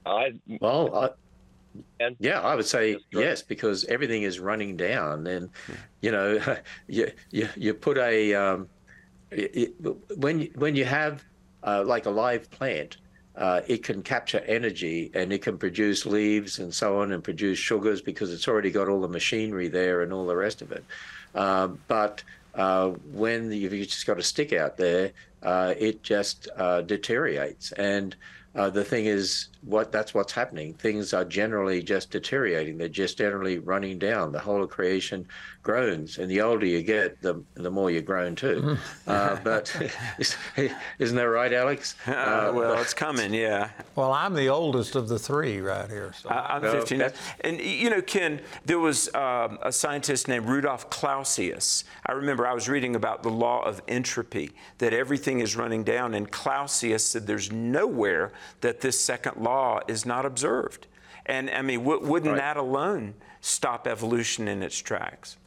I well, I, and yeah, I would say yes because everything is running down, and you know, you you, you put a um, it, when when you have uh, like a live plant, uh, it can capture energy and it can produce leaves and so on and produce sugars because it's already got all the machinery there and all the rest of it. Uh, but uh, when you've just got a stick out there, uh, it just uh, deteriorates. And uh, the thing is, what that's what's happening. Things are generally just deteriorating. They're just generally running down. The whole of creation groans, and the older you get, the the more you groan too. Mm-hmm. uh, but isn't that right, Alex? Uh, well, it's coming, yeah. Well, I'm the oldest of the three right here. So. I- I'm Well, 15. that's- And you know, Ken, there was um, a scientist named Rudolf Clausius. I remember I was reading about the law of entropy, that everything is running down. And Clausius said there's nowhere that this second law is not observed. And I mean, w- wouldn't Right. that alone stop evolution in its tracks?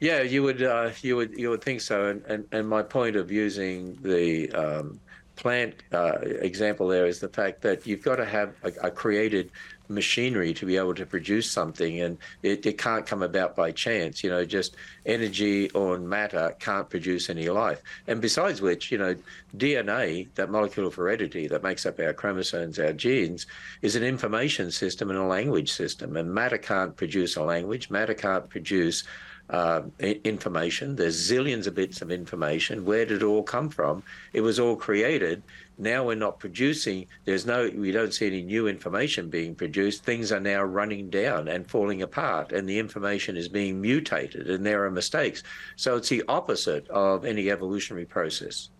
Yeah, you would uh, you would you would think so. And and, and my point of using the um, plant uh, example there is the fact that you've got to have a, a created machinery to be able to produce something, and it, it can't come about by chance. You know, just energy or matter can't produce any life. And besides which, you know, DNA, that molecule of heredity that makes up our chromosomes, our genes, is an information system and a language system. And matter can't produce a language. Matter can't produce uh, information. There's zillions of bits of information. Where did it all come from? It was all created. Now we're not producing. There's no. We don't see any new information being produced. Things are now running down and falling apart, and the information is being mutated, and there are mistakes. So it's the opposite of any evolutionary process.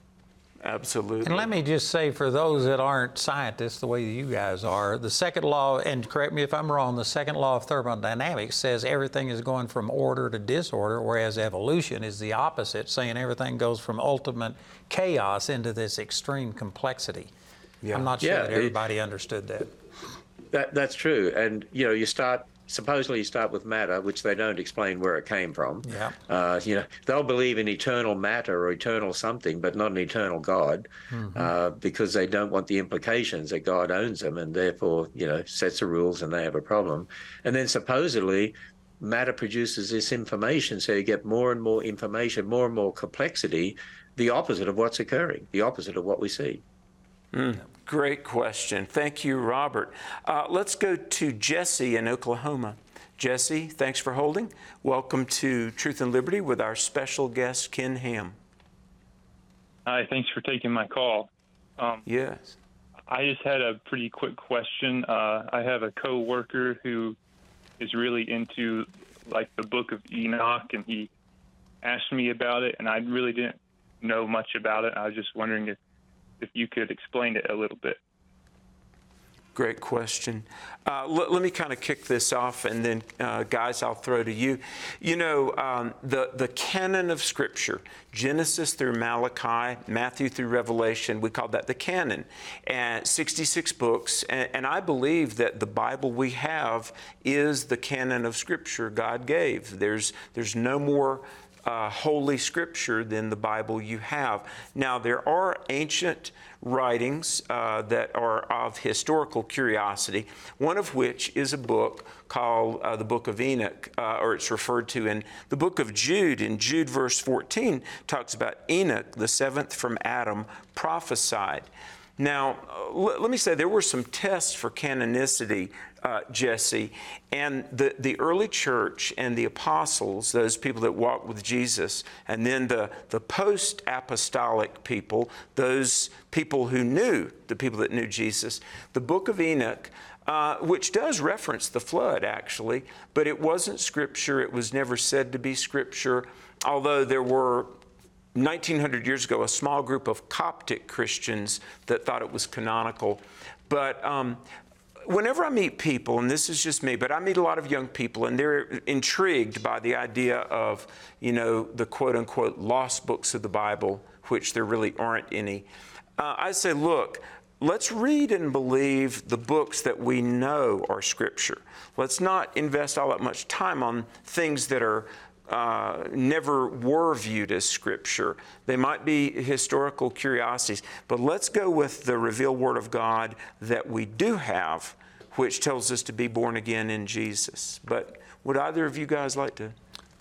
Absolutely. And let me just say, for those that aren't scientists the way you guys are, the second law, and correct me if I'm wrong, the second law of thermodynamics says everything is going from order to disorder, whereas evolution is the opposite, saying everything goes from ultimate chaos into this extreme complexity. I'm not sure Yeah, that it- everybody understood that. That that's true, and you know, you start supposedly you start with matter, which they don't explain where it came from. Yeah. Uh, you know, they'll believe in eternal matter or eternal something, but not an eternal God, uh, because they don't want the implications that God owns them and therefore, you know, sets the rules and they have a problem. And then supposedly, matter produces this information, so you get more and more information, more and more complexity, the opposite of what's occurring, the opposite of what we see. Great question. Thank you, Robert. Uh, let's go to Jesse in Oklahoma. Jesse, thanks for holding. Welcome to Truth and Liberty with our special guest, Ken Ham. Hi, thanks for taking my call. Um, Yes. I just had a pretty quick question. Uh, I have a coworker who is really into like the Book of Enoch, and he asked me about it, and I really didn't know much about it. I was just wondering if if you could explain it a little bit. Great question. Uh, let, let me kind of kick this off, and then, uh, guys, I'll throw to you. You know, um, the, the canon of Scripture, Genesis through Malachi, Matthew through Revelation, we call that the canon, and 66 books. And, and I believe that the Bible we have is the canon of Scripture God gave. There's, there's no more uh, holy scripture than the Bible you have. Now, there are ancient writings uh, that are of historical curiosity, one of which is a book called uh, the Book of Enoch, uh, or it's referred to in the book of Jude. In Jude, verse 14, talks about Enoch, the seventh from Adam, prophesied. Now, uh, let, let me say there were some tests for canonicity, uh, Jesse, and the, the early church and the apostles, those people that walked with Jesus, and then the, the post apostolic people, those people who knew, the people that knew Jesus, the book of Enoch. Uh, which does reference the flood, actually, but it wasn't scripture. It was never said to be scripture, although there were 1900 years ago, a small group of Coptic Christians that thought it was canonical. But um, whenever I meet people, and this is just me, but I meet a lot of young people, and they're intrigued by the idea of, you know, the quote unquote lost books of the Bible, which there really aren't any. Uh, I say, look, let's read and believe the books that we know are Scripture. Let's not invest all that much time on things that are uh, never were viewed as scripture. They might be historical curiosities, but let's go with the revealed Word of God that we do have, which tells us to be born again in Jesus. But would either of you guys like to?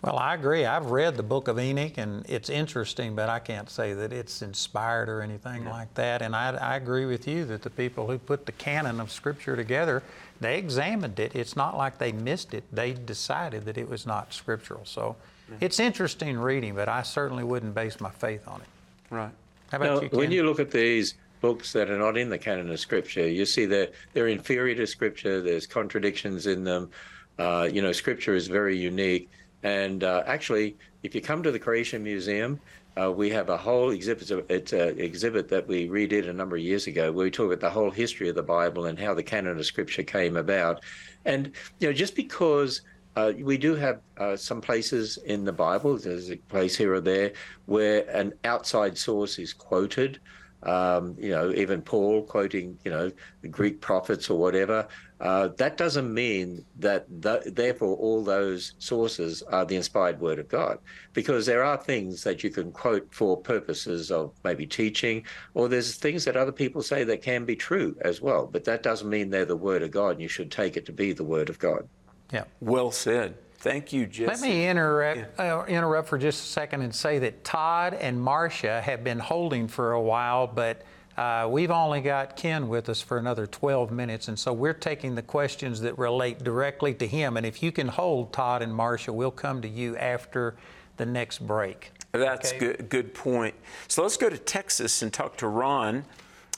Well, I agree. I've read the book of Enoch, and it's interesting, but I can't say that it's inspired or anything like that. And I, I agree with you that the people who put the canon of Scripture together, they examined it. It's not like they missed it. They decided that it was not scriptural. So it's interesting reading, but I certainly wouldn't base my faith on it. Right. How about now, you, Ken? when you look at these books that are not in the canon of Scripture, you see that they're inferior to Scripture. There's contradictions in them. Uh, you know, Scripture is very unique. And uh, actually, if you come to the Creation Museum, uh, we have a whole exhibit. It's exhibit that we redid a number of years ago, where we talk about the whole history of the Bible and how the canon of Scripture came about. And you know, just because uh, we do have uh, some places in the Bible, there's a place here or there where an outside source is quoted. Um, you know, even Paul quoting, you know, the Greek prophets or whatever. Uh, that doesn't mean that th- therefore all those sources are the inspired word of God, because there are things that you can quote for purposes of maybe teaching, or there's things that other people say that can be true as well. But that doesn't mean they're the word of God, and you should take it to be the word of God. Yeah. Well said. Thank you, Jesse. Let me interrupt, uh, interrupt for just a second and say that Todd and Marcia have been holding for a while, but uh, we've only got Ken with us for another 12 minutes, and so we're taking the questions that relate directly to him. And if you can hold Todd and Marcia, we'll come to you after the next break. That's Okay. good. Good point. So let's go to Texas and talk to Ron.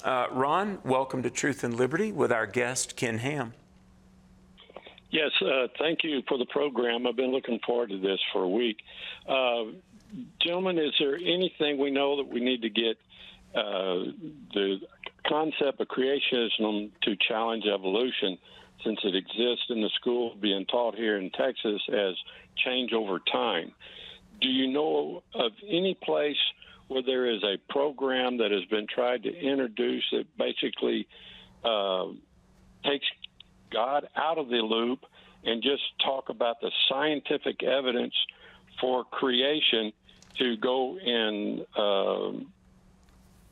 Uh, Ron, welcome to Truth and Liberty with our guest Ken Ham. Yes, uh, thank you for the program. I've been looking forward to this for a week. Uh, gentlemen, is there anything we know that we need to get uh, the concept of creationism to challenge evolution since it exists in the school being taught here in Texas as change over time? Do you know of any place where there is a program that has been tried to introduce that basically uh, takes God out of the loop and just talk about the scientific evidence for creation to go in um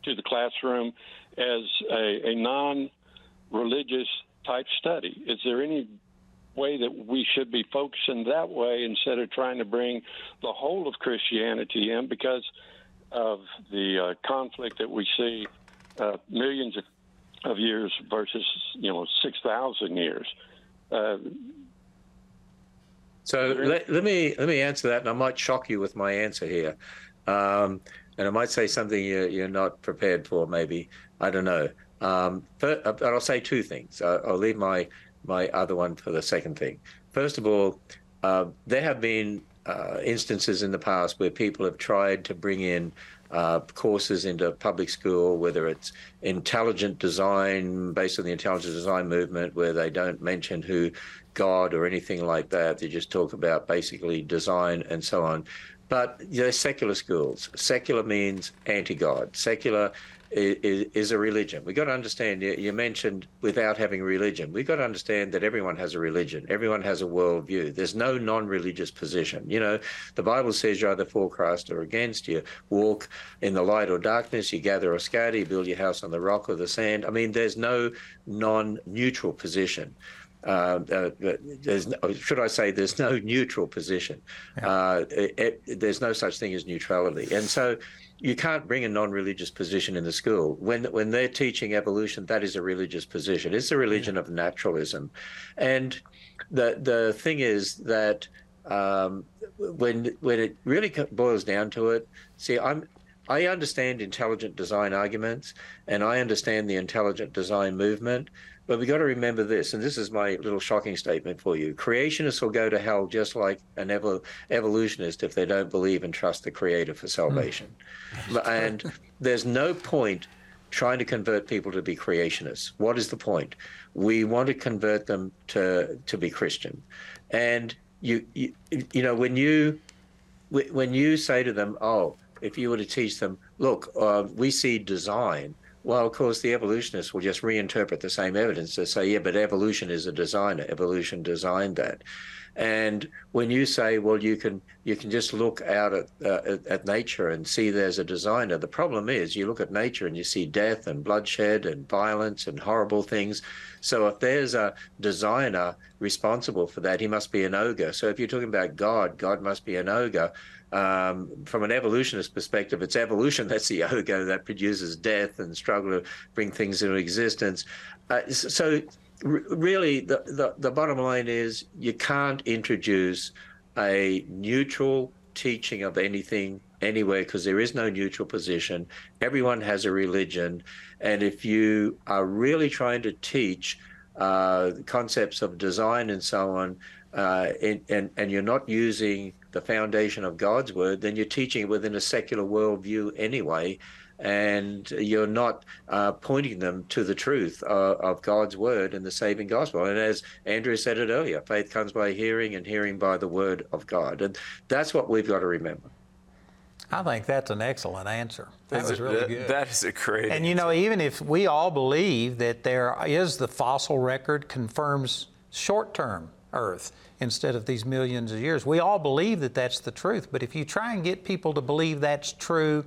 to the classroom as a, a non-religious type study. Is there any way that we should be focusing that way instead of trying to bring the whole of Christianity in because of the uh, conflict that we see uh, millions of of years versus you know six thousand years. Uh, So let, let me let me answer that, and I might shock you with my answer here, um, and I might say something you're, you're not prepared for. Maybe I don't know. Um, but, but I'll say two things. I, I'll leave my my other one for the second thing. First of all, uh, there have been uh, instances in the past where people have tried to bring in uh, courses into public school, whether it's intelligent design based on the intelligent design movement, where they don't mention who God or anything like that. They just talk about basically design and so on. But they're secular schools. Secular means anti-God. Secular is, is a religion. We've got to understand, you, mentioned without having religion. We've got to understand that everyone has a religion. Everyone has a worldview. There's no non-religious position. You know, the Bible says you're either for Christ or against. You walk in the light or darkness. You gather or scatter. You build your house on the rock or the sand. I mean, there's no non-neutral position. Uh, uh, there's no, should I say there's no neutral position. Uh, it, it, there's no such thing as neutrality, and so you can't bring a non-religious position in the school when when they're teaching evolution. That is a religious position. It's a religion of naturalism, and the the thing is that um, when when it really boils down to it, see, I'm I understand intelligent design arguments, and I understand the intelligent design movement. But we got to remember this, and this is my little shocking statement for you. Creationists will go to hell just like an evol- evolutionist if they don't believe and trust the Creator for salvation. And there's no point trying to convert people to be creationists. What is the point? We want to convert them to to be Christian, and you you, you know when you when you say to them, oh, if you were to teach them, look, uh, we see design. Well, of course, the evolutionists will just reinterpret the same evidence to say, yeah, but evolution is a designer. Evolution designed that. And when you say, well, you can you can just look out at, uh, at at nature and see there's a designer. The problem is you look at nature and you see death and bloodshed and violence and horrible things. So if there's a designer responsible for that, he must be an ogre. So if you're talking about God, God must be an ogre. Um, from an evolutionist perspective, it's evolution that's the ogre that produces death and struggle to bring things into existence. Uh, so r- really the, the, the bottom line is you can't introduce a neutral teaching of anything anywhere because there is no neutral position. Everyone has a religion. And if you are really trying to teach uh, concepts of design and so on, uh, and, and, and you're not using the foundation of God's word, then you're teaching it within a secular worldview anyway and you're not uh, pointing them to the truth uh, of God's word and the saving gospel. And as Andrew said it earlier, faith comes by hearing, and hearing by the word of God. And that's what we've got to remember. I think that's an excellent answer. That was really good. That is a great. And you know, even if we all believe that there is the fossil record confirms short-term Earth instead of these millions of years, we all believe that that's the truth. But if you try and get people to believe that's true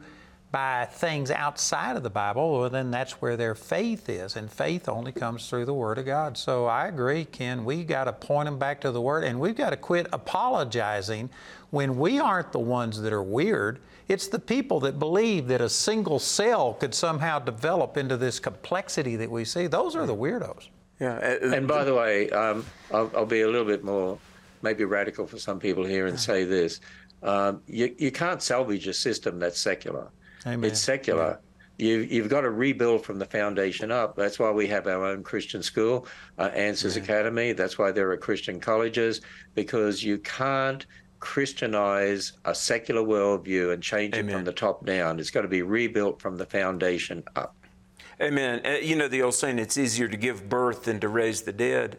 by things outside of the Bible, well, then that's where their faith is. And faith only comes through the Word of God. So I agree, Ken. We got to point them back to the Word, and we've got to quit apologizing when we aren't the ones that are weird. It's the people that believe that a single cell could somehow develop into this complexity that we see. Those are the weirdos. Yeah. And by the way, um, I'll, I'll, be a little bit more, maybe radical for some people here, and say this: um, you, you can't salvage a system that's secular. Amen. It's secular. Yeah. You, you've got to rebuild from the foundation up. That's why we have our own Christian school, uh, Answers yeah. Academy. That's why there are Christian colleges, because you can't Christianize a secular worldview and change Amen. it from the top down. It's got to be rebuilt from the foundation up. Amen. Uh, you know the old saying, it's easier to give birth than to raise the dead.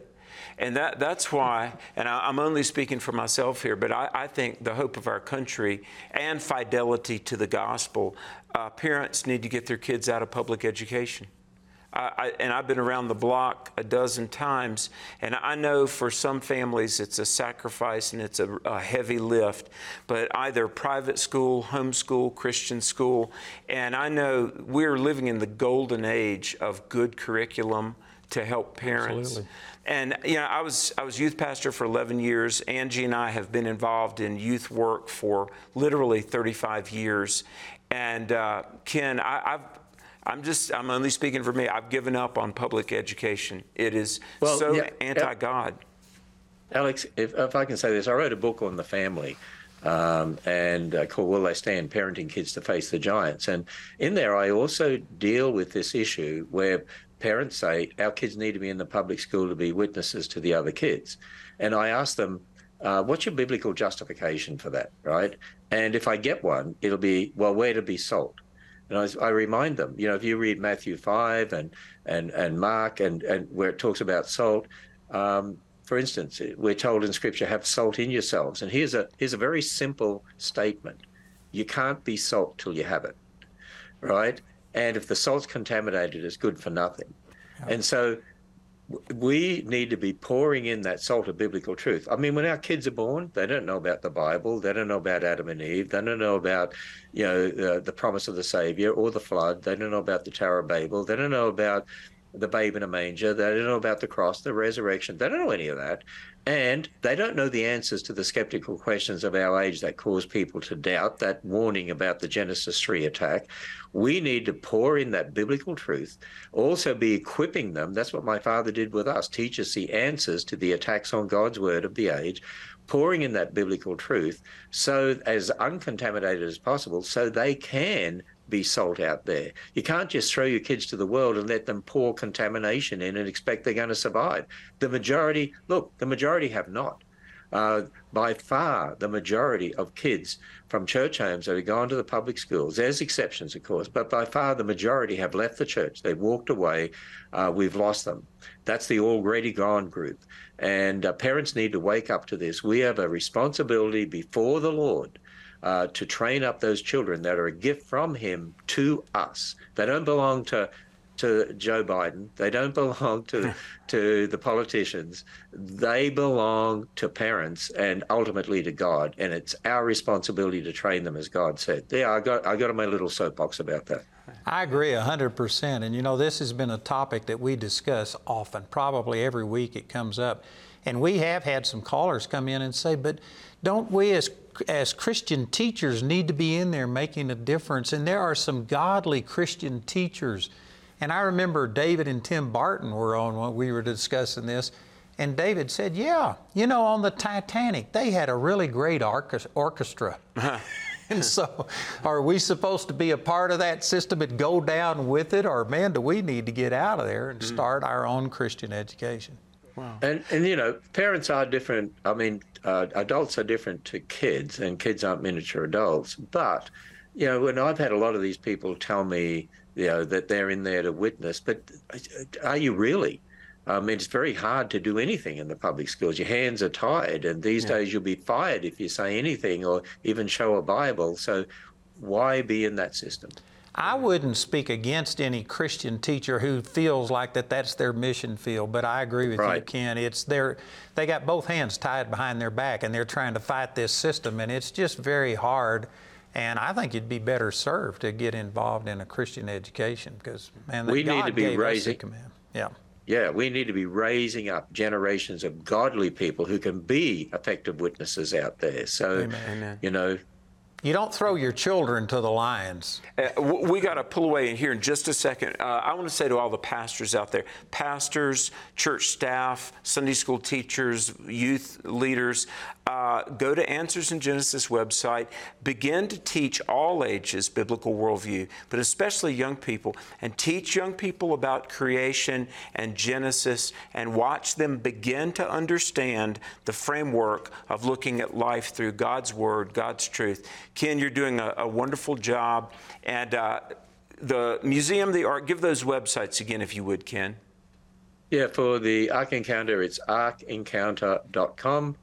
And that, that's why, and I, am only speaking for myself here, but I, I, think the hope of our country and fidelity to the gospel, uh, parents need to get their kids out of public education. I, and I've been around the block a dozen times, and I know for some families it's a sacrifice and it's a, a heavy lift, but either private school, homeschool, Christian school, and I know we're living in the golden age of good curriculum to help parents. Absolutely. And you know, I was I was youth pastor for 11 years. Angie and I have been involved in youth work for literally 35 years. And uh, Ken, I, I've I'm just, I'm only speaking for me. I've given up on public education. It is well, so yeah, anti God. Alex, if, if, I can say this, I wrote a book on the family um, and uh, called Will They Stand Parenting Kids to Face the Giants. And in there, I also deal with this issue where parents say our kids need to be in the public school to be witnesses to the other kids. And I ask them, uh, what's your biblical justification for that, right? And if I get one, it'll be, well, where to be salt? And I, I, remind them, you know, if you read Matthew 5 and, and, and Mark, and, and where it talks about salt, um, for instance, we're told in Scripture, have salt in yourselves. And here's a, here's a very simple statement you can't be salt till you have it, right? And if the salt's contaminated, it's good for nothing. And so we need to be pouring in that salt of biblical truth. I mean, when our kids are born, they don't know about the Bible, they don't know about Adam and Eve, they don't know about, you know, the, the promise of the Savior or the flood, they don't know about the Tower of Babel, they don't know about the babe in a manger, they don't know about the cross, the resurrection, they don't know any of that. And they don't know the answers to the skeptical questions of our age that cause people to doubt that warning about the Genesis 3 attack. We need to pour in that biblical truth, also be equipping them. That's what my father did with us teach us the answers to the attacks on God's word of the age, pouring in that biblical truth so as uncontaminated as possible so they can be salt out there. You can't just throw your kids to the world and let them pour contamination in and expect they're going to survive. The majority, look, the majority have not. Uh, by far, the majority of kids from church homes that have gone to the public schools, there's exceptions, of course, but by far the majority have left the church. They've walked away. Uh, we've lost them. That's the already gone group. And uh, parents need to wake up to this. We have a responsibility before the Lord uh, to train up those children that are a gift from him to us. They don't belong to to Joe Biden. They don't belong to to the politicians. They belong to parents and ultimately to God. And it's our responsibility to train them, as God said. Yeah, I got I got on my little soapbox about that. I agree 100%. And you know, this has been a topic that we discuss often. Probably every week it comes up. And we have had some callers come in and say, but don't we as as Christian teachers need to be in there making a difference. And there are some godly Christian teachers. And I remember David and Tim Barton were on when we were discussing this. And David said, Yeah, you know, on the Titanic, they had a really great orchestra. And so, are we supposed to be a part of that system and go down with it, or man, do we need to get out of there and Mm. start our own Christian education? Wow. And and you know, parents are different. I mean, uh, adults are different to kids, and kids aren't miniature adults. But you know, when I've had a lot of these people tell me, you know, that they're in there to witness, but are you really? I mean, it's very hard to do anything in the public schools. Your hands are tied, and these Yeah. days you'll be fired if you say anything or even show a Bible. So, why be in that system? I wouldn't speak against any Christian teacher who feels like that that's their mission field, but I agree with you, Ken. It's their they got both hands tied behind their back and they're trying to fight this system and it's just very hard. And I think you'd be better served to get involved in a Christian education because man, We God need to be gave us the raising- command. Yeah. Yeah, we need to be raising up generations of godly people who can be effective witnesses out there. So, Amen. you know, You don't throw your children to the lions. Uh, we got to pull away in here in just a second. Uh, I want to say to all the pastors out there pastors, church staff, Sunday school teachers, youth leaders uh, go to Answers in Genesis website, begin to teach all ages biblical worldview, but especially young people, and teach young people about creation and Genesis and watch them begin to understand the framework of looking at life through God's Word, God's truth. Ken, you're doing a, a wonderful job. And uh, the Museum of the Ark, give those websites again if you would, Ken. yeah, for the Ark Encounter, it's arkencounter.com.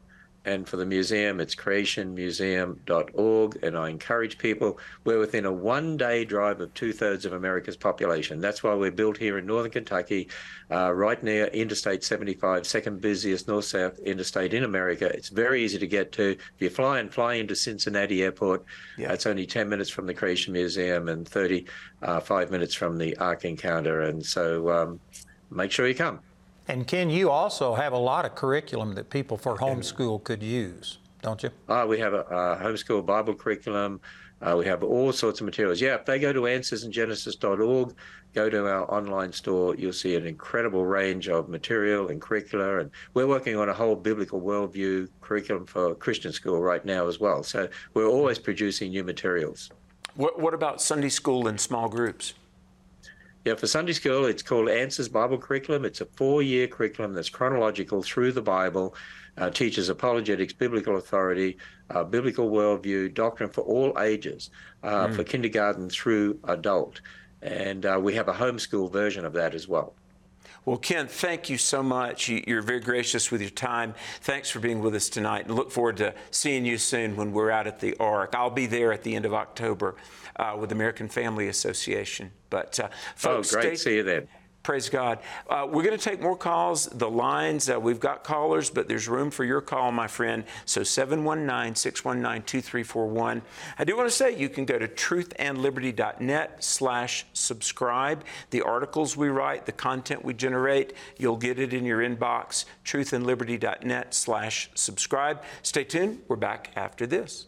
And for the museum, it's creationmuseum.org. And I encourage people, we're within a one day drive of two thirds of America's population. That's why we're built here in northern Kentucky, uh, right near Interstate 75, second busiest north south interstate in America. It's very easy to get to. If you fly and fly into Cincinnati Airport, Yeah. it's only 10 minutes from the Creation Museum and 35 minutes from the Ark Encounter. And so um, make sure you come. And Ken, you also have a lot of curriculum that people for homeschool could use, don't you? Uh, we have a, a homeschool Bible curriculum. Uh, we have all sorts of materials. Yeah, if they go to answersingenesis.org, go to our online store, you'll see an incredible range of material and curricula. And we're working on a whole biblical worldview curriculum for Christian school right now as well. So we're always producing new materials. What, what about Sunday school and small groups? Yeah, for Sunday school, it's called Answers Bible Curriculum. It's a four year curriculum that's chronological through the Bible, uh, teaches apologetics, biblical authority, uh, biblical worldview, doctrine for all ages, uh, Mm. for kindergarten through adult. And uh, we have a homeschool version of that as well. Well, Ken, thank you so much. You- You're very gracious with your time. Thanks for being with us tonight, and look forward to seeing you soon when we're out at the Ark. I'll be there at the end of October uh, with the American Family Association. But uh, folks, oh, great. stay- See you then. Praise God. Uh, we're going to take more calls. The lines, uh, we've got callers, but there's room for your call, my friend. So 719 619 2341. I do want to say you can go to truthandliberty.net slash subscribe. The articles we write, the content we generate, you'll get it in your inbox. Truthandliberty.net slash subscribe. Stay tuned. We're back after this.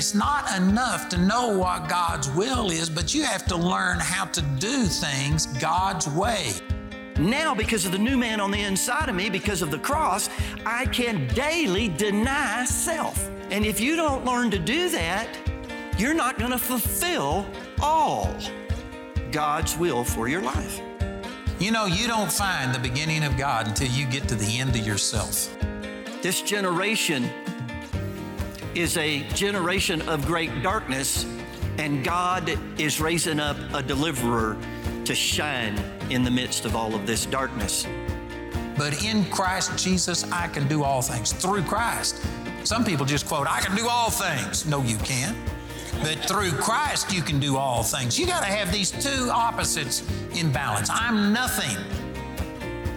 It's not enough to know what God's will is, but you have to learn how to do things God's way. Now, because of the new man on the inside of me, because of the cross, I can daily deny self. And if you don't learn to do that, you're not going to fulfill all God's will for your life. You know, you don't find the beginning of God until you get to the end of yourself. This generation is a generation of great darkness, and God is raising up a deliverer to shine in the midst of all of this darkness. But in Christ Jesus, I can do all things through Christ. Some people just quote, I can do all things. No, you can't. But through Christ, you can do all things. You got to have these two opposites in balance. I'm nothing,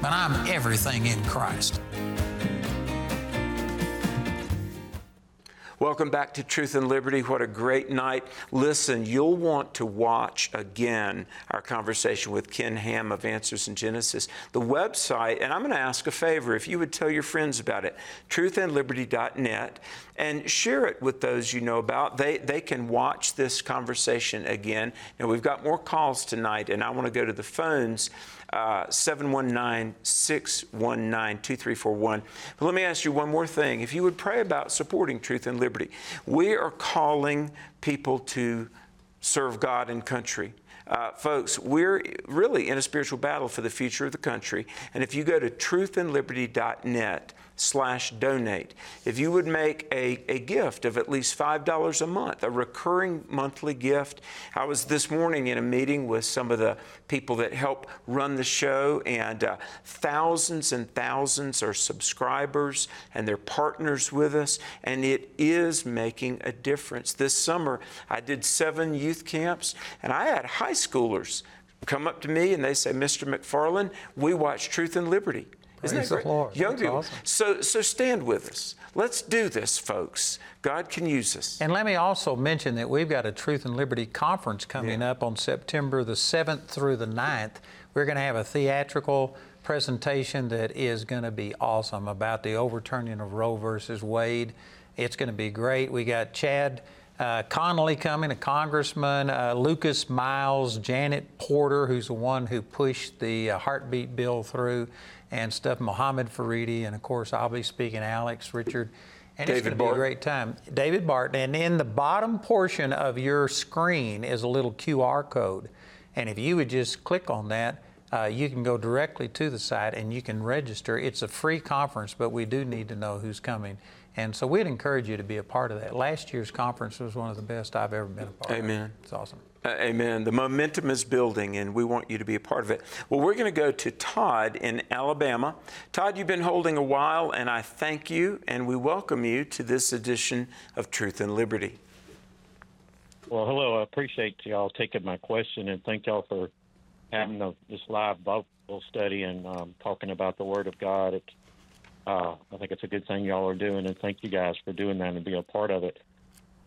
but I'm everything in Christ. Welcome back to Truth and Liberty. What a great night. Listen, you'll want to watch again our conversation with Ken Ham of Answers in Genesis. The website, and I'm going to ask a favor if you would tell your friends about it, truthandliberty.net, and share it with those you know about. They, they can watch this conversation again. Now, we've got more calls tonight, and I want to go to the phones. Uh, 719 619 2341. But let me ask you one more thing. If you would pray about supporting Truth and Liberty, we are calling people to serve God and country. Uh, folks, we're really in a spiritual battle for the future of the country. And if you go to truthandliberty.net, slash donate. If you would make a, a gift of at least $5 a month, a recurring monthly gift. I was this morning in a meeting with some of the people that help run the show, and uh, thousands and thousands are subscribers and they're partners with us, and it is making a difference. This summer, I did seven youth camps, and I had high schoolers come up to me and they say, Mr. McFarland, we watch Truth and Liberty. Isn't Praise that great? the Lord. Young That's people. awesome. So, so stand with us. Let's do this, folks. God can use us. And let me also mention that we've got a Truth and Liberty conference coming up on September the 7th through the 9th. We're going to have a theatrical presentation that is going to be awesome about the overturning of Roe versus Wade. It's going to be great. We got Chad uh, Connelly coming, a congressman, uh, Lucas Miles, Janet Porter, who's the one who pushed the uh, heartbeat bill through, and stuff, Mohammed Faridi, and of course, I'll be speaking, Alex, Richard. And it's David going to be a great time. David Barton. And in the bottom portion of your screen is a little QR code. And if you would just click on that, uh, you can go directly to the site and you can register. It's a free conference, but we do need to know who's coming. And so we'd encourage you to be a part of that. Last year's conference was one of the best I've ever been a part of. Amen. It's awesome. Uh, amen. The momentum is building, and we want you to be a part of it. Well, we're going to go to Todd in Alabama. Todd, you've been holding a while, and I thank you and we welcome you to this edition of Truth and Liberty. Well, hello. I appreciate y'all taking my question and thank y'all for having the, this live Bible study and um, talking about the Word of God. It, uh, I think it's a good thing y'all are doing, and thank you guys for doing that and being a part of it.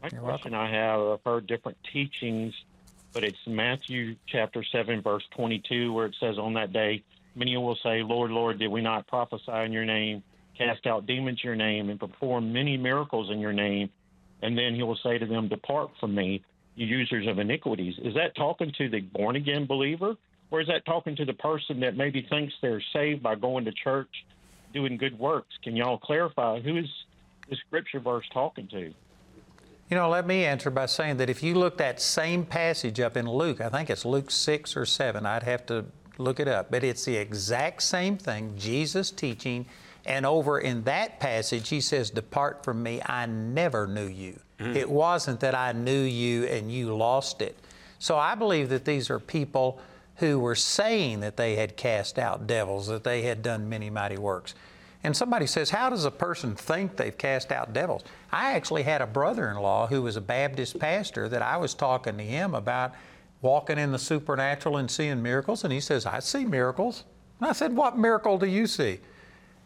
My question I have, I've heard different teachings, but it's Matthew chapter 7, verse 22, where it says, On that day, many will say, Lord, Lord, did we not prophesy in your name, cast out demons in your name, and perform many miracles in your name? And then he will say to them, Depart from me, you users of iniquities. Is that talking to the born again believer? Or is that talking to the person that maybe thinks they're saved by going to church, doing good works? Can y'all clarify who is the scripture verse talking to? You know, let me answer by saying that if you look that same passage up in Luke, I think it's Luke 6 or 7, I'd have to look it up, but it's the exact same thing, Jesus teaching, and over in that passage, he says, Depart from me, I never knew you. Mm. It wasn't that I knew you and you lost it. So I believe that these are people who were saying that they had cast out devils, that they had done many mighty works. And somebody says, How does a person think they've cast out devils? I actually had a brother in law who was a Baptist pastor that I was talking to him about walking in the supernatural and seeing miracles. And he says, I see miracles. And I said, What miracle do you see?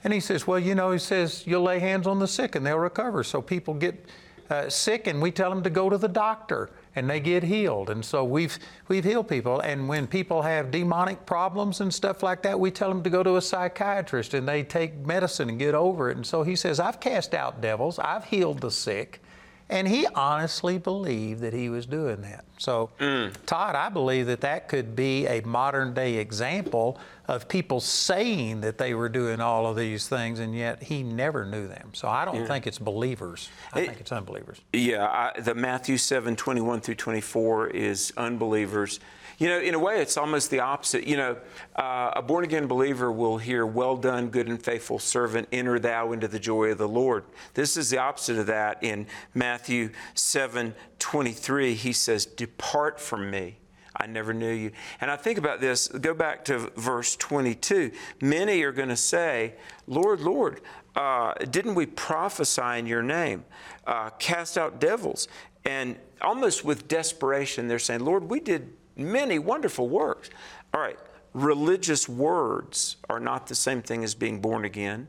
And he says, Well, you know, he says, you'll lay hands on the sick and they'll recover. So people get uh, sick and we tell them to go to the doctor and they get healed. And so we've, we've healed people. And when people have demonic problems and stuff like that, we tell them to go to a psychiatrist and they take medicine and get over it. And so he says, I've cast out devils, I've healed the sick. And he honestly believed that he was doing that. So, mm. Todd, I believe that that could be a modern day example of people saying that they were doing all of these things, and yet he never knew them. So, I don't Yeah. think it's believers. I It- think it's unbelievers. Yeah, I, the Matthew 7, 21 through 24 is unbelievers. You know, in a way, it's almost the opposite. You know, uh, a born again believer will hear, Well done, good and faithful servant, enter thou into the joy of the Lord. This is the opposite of that. In Matthew 7, 23, he says, Depart from me. I never knew you. And I think about this, go back to verse 22. Many are going to say, Lord, Lord, uh, didn't we prophesy in your name, uh, cast out devils? And almost with desperation, they're saying, Lord, we did many wonderful works. All right, religious words are not the same thing as being born again.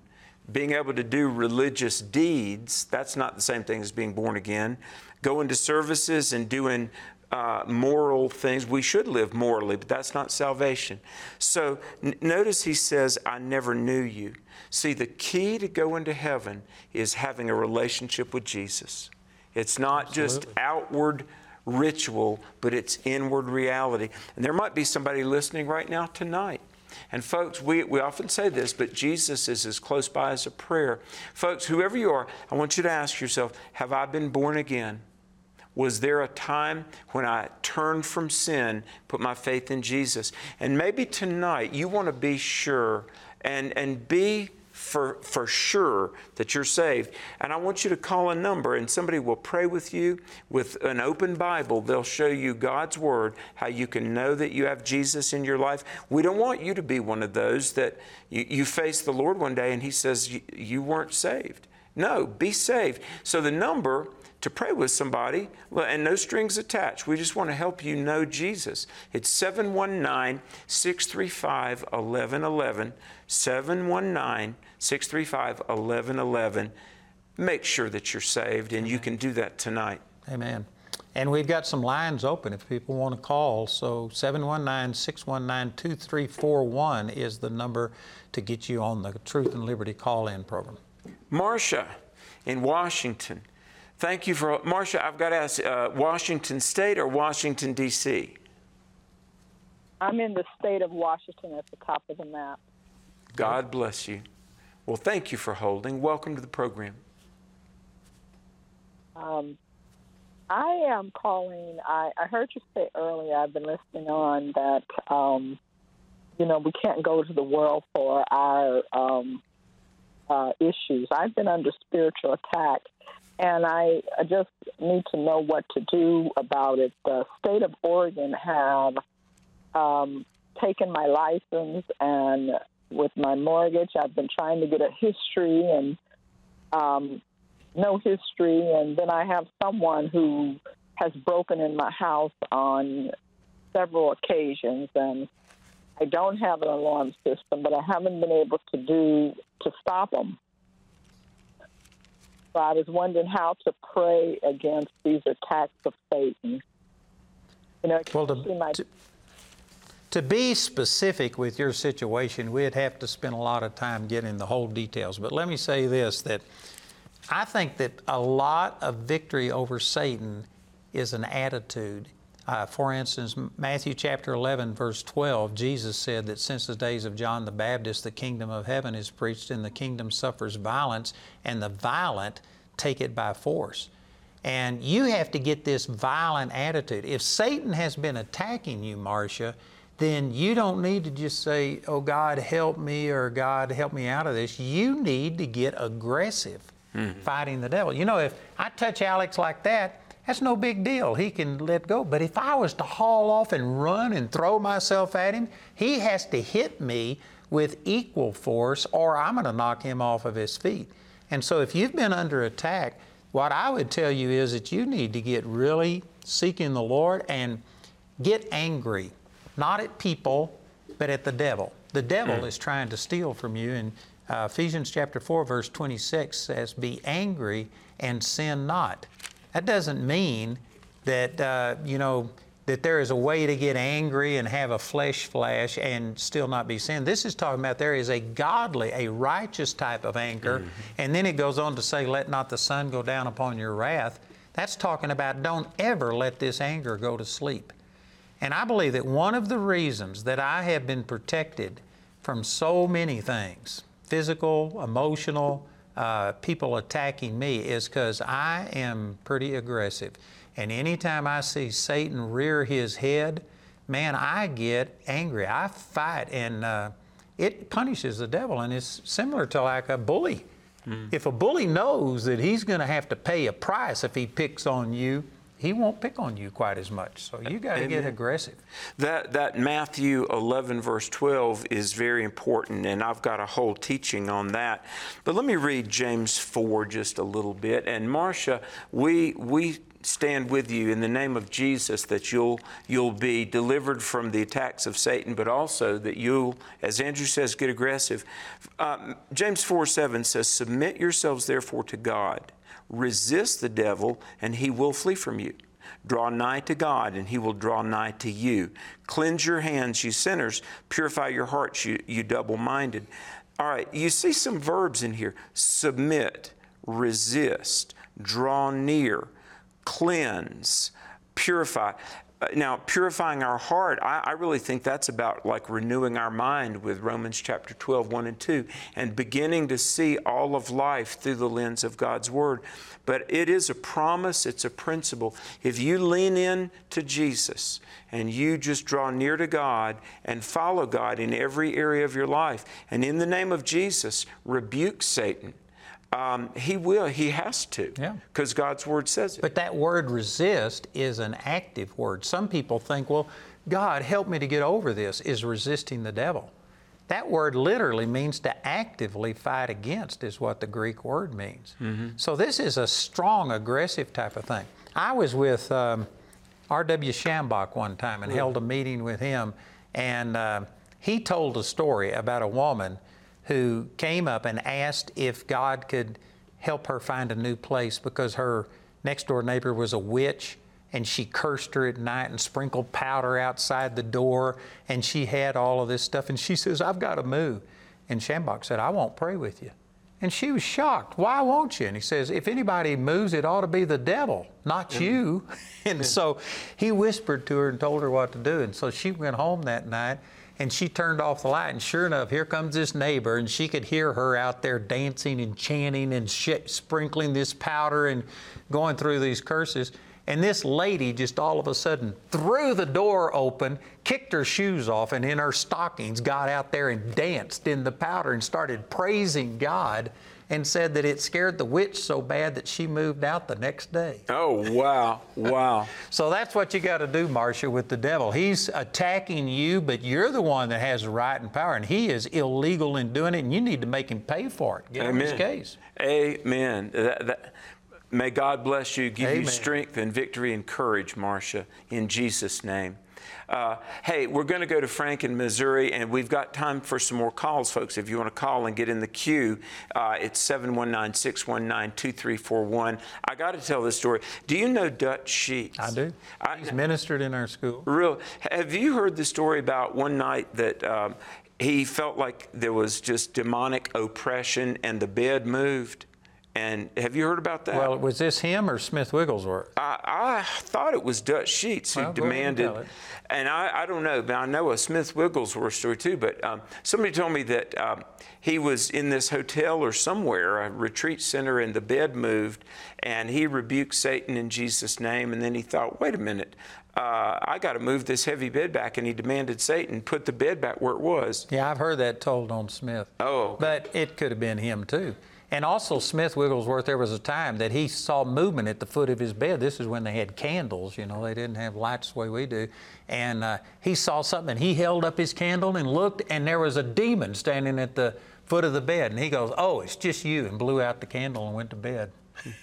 being able to do religious deeds, that's not the same thing as being born again. Going to services and doing uh, moral things. We should live morally, but that's not salvation. So n- notice he says, I never knew you. See, the key to going to heaven is having a relationship with Jesus. It's not Absolutely. just outward ritual, but it's inward reality. And there might be somebody listening right now tonight. And folks, we, we often say this, but Jesus is as close by as a prayer. Folks, whoever you are, I want you to ask yourself Have I been born again? Was there a time when I turned from sin, put my faith in Jesus? And maybe tonight you want to be sure and, and be for, for sure that you're saved. And I want you to call a number, and somebody will pray with you with an open Bible. They'll show you God's Word, how you can know that you have Jesus in your life. We don't want you to be one of those that you, you face the Lord one day and He says you, you weren't saved. No, be saved. So the number to pray with somebody and no strings attached. We just want to help you know Jesus. It's 719 635 1111. 719 635 1111. Make sure that you're saved, and you can do that tonight. Amen. And we've got some lines open if people want to call. So 719 619 2341 is the number to get you on the Truth and Liberty call in program. Marcia in Washington. Thank you for, Marcia, I've got to ask, uh, Washington State or Washington, D.C.? I'm in the state of Washington at the top of the map. God bless you. Well, thank you for holding. Welcome to the program. Um, I am calling. I, I, heard you say earlier, I've been listening on that, um, you know, we can't go to the world for our um, uh, issues. I've been under spiritual attack and I just need to know what to do about it. The state of Oregon have um, taken my license, and with my mortgage, I've been trying to get a history and um, no history, and then I have someone who has broken in my house on several occasions, and I don't have an alarm system, but I haven't been able to do to stop them. So I was wondering how to pray against these attacks of Satan. You know, well, to, my... to, to be specific with your situation, we'd have to spend a lot of time getting the whole details. But let me say this that I think that a lot of victory over Satan is an attitude. Uh, for instance, Matthew chapter 11, verse 12, Jesus said that since the days of John the Baptist, the kingdom of heaven is preached, and the kingdom suffers violence, and the violent take it by force. And you have to get this violent attitude. If Satan has been attacking you, Marcia, then you don't need to just say, Oh, God, help me, or God, help me out of this. You need to get aggressive mm-hmm. fighting the devil. You know, if I touch Alex like that, that's no big deal. He can let go. But if I was to haul off and run and throw myself at him, he has to hit me with equal force or I'm going to knock him off of his feet. And so if you've been under attack, what I would tell you is that you need to get really seeking the Lord and get angry, not at people, but at the devil. The devil mm. is trying to steal from you. And uh, Ephesians chapter 4, verse 26 says, Be angry and sin not. That doesn't mean that, uh, you know, that there is a way to get angry and have a flesh flash and still not be sin. This is talking about there is a godly, a righteous type of anger. Mm-hmm. And then it goes on to say, Let not the sun go down upon your wrath. That's talking about don't ever let this anger go to sleep. And I believe that one of the reasons that I have been protected from so many things physical, emotional, uh, people attacking me is because I am pretty aggressive. And anytime I see Satan rear his head, man, I get angry. I fight, and uh, it punishes the devil. And it's similar to like a bully. Mm. If a bully knows that he's going to have to pay a price if he picks on you, he won't pick on you quite as much. So you got to get aggressive. That that Matthew 11 verse 12 is very important, and I've got a whole teaching on that. But let me read James 4 just a little bit. And Marcia, we we stand with you in the name of Jesus that you'll you'll be delivered from the attacks of Satan, but also that you'll, as Andrew says, get aggressive. Um, James 4 7 says, Submit yourselves therefore to God, resist the devil, and he will flee from you. Draw nigh to God, and he will draw nigh to you. Cleanse your hands, you sinners. Purify your hearts, you, you double minded. All right, you see some verbs in here submit, resist, draw near cleanse, purify. Uh, now, purifying our heart, I, I, really think that's about like renewing our mind with Romans chapter 12, 1 and 2, and beginning to see all of life through the lens of God's Word. But it is a promise, it's a principle. If you lean in to Jesus and you just draw near to God and follow God in every area of your life, and in the name of Jesus, rebuke Satan um, he will. He has to. Yeah. Because God's word says it. But that word resist is an active word. Some people think, well, God, help me to get over this, is resisting the devil. That word literally means to actively fight against, is what the Greek word means. Mm-hmm. So this is a strong, aggressive type of thing. I was with um, R.W. Schambach one time and held a meeting with him, and uh, he told a story about a woman who came up and asked if God could help her find a new place because her next door neighbor was a witch and she cursed her at night and sprinkled powder outside the door and she had all of this stuff. And she says i've got to move. And Schambach said i won't pray with you. And she was shocked. Why won't you? And he says if anybody moves it ought to be the devil not mm. you. And so he whispered to her and told her what to do. And so she went home that night and she turned off the light and sure enough here comes this neighbor and she could hear her out there dancing and chanting and sh- sprinkling this powder and going through these curses. And this lady just all of a sudden threw the door open kicked her shoes off and in her stockings got out there and danced in the powder and started praising god and said that it scared the witch so bad that she moved out the next day. Oh, wow. Wow. so that's what you got to do, Marcia, with the devil. He's attacking you, but you're the one that has the right and power, and he is illegal in doing it, and you need to make him pay for it. Get Amen. his case. Amen. That, that, may God bless you, give Amen. you strength and victory and courage, Marcia, in Jesus' name. Uh, hey, we're going to go to Frank in Missouri, and we've got time for some more calls, folks. If you want to call and get in the queue, uh, it's 719 619 2341. I got to tell this story. Do you know Dutch Sheets? I do. I, He's ministered in our school. Real. Have you heard the story about one night that um, he felt like there was just demonic oppression and the bed moved? And have you heard about that? Well, was this him or Smith Wigglesworth? I, I thought it was Dutch Sheets who Well, go ahead and demanded, and I, I don't know, but I know a Smith Wigglesworth story too. But um, somebody told me that um, he was in this hotel or somewhere, a retreat center, and the bed moved, and he rebuked Satan in Jesus' name. And then he thought, wait a minute, uh, I got to move this heavy bed back, and he demanded Satan put the bed back where it was. Yeah, I've heard that told on Smith. Oh. But it could have been him too. And also, Smith Wigglesworth, there was a time that he saw movement at the foot of his bed. This is when they had candles, you know, they didn't have lights the way we do. And uh, he saw something, and he held up his candle and looked, and there was a demon standing at the foot of the bed. And he goes, Oh, it's just you, and blew out the candle and went to bed.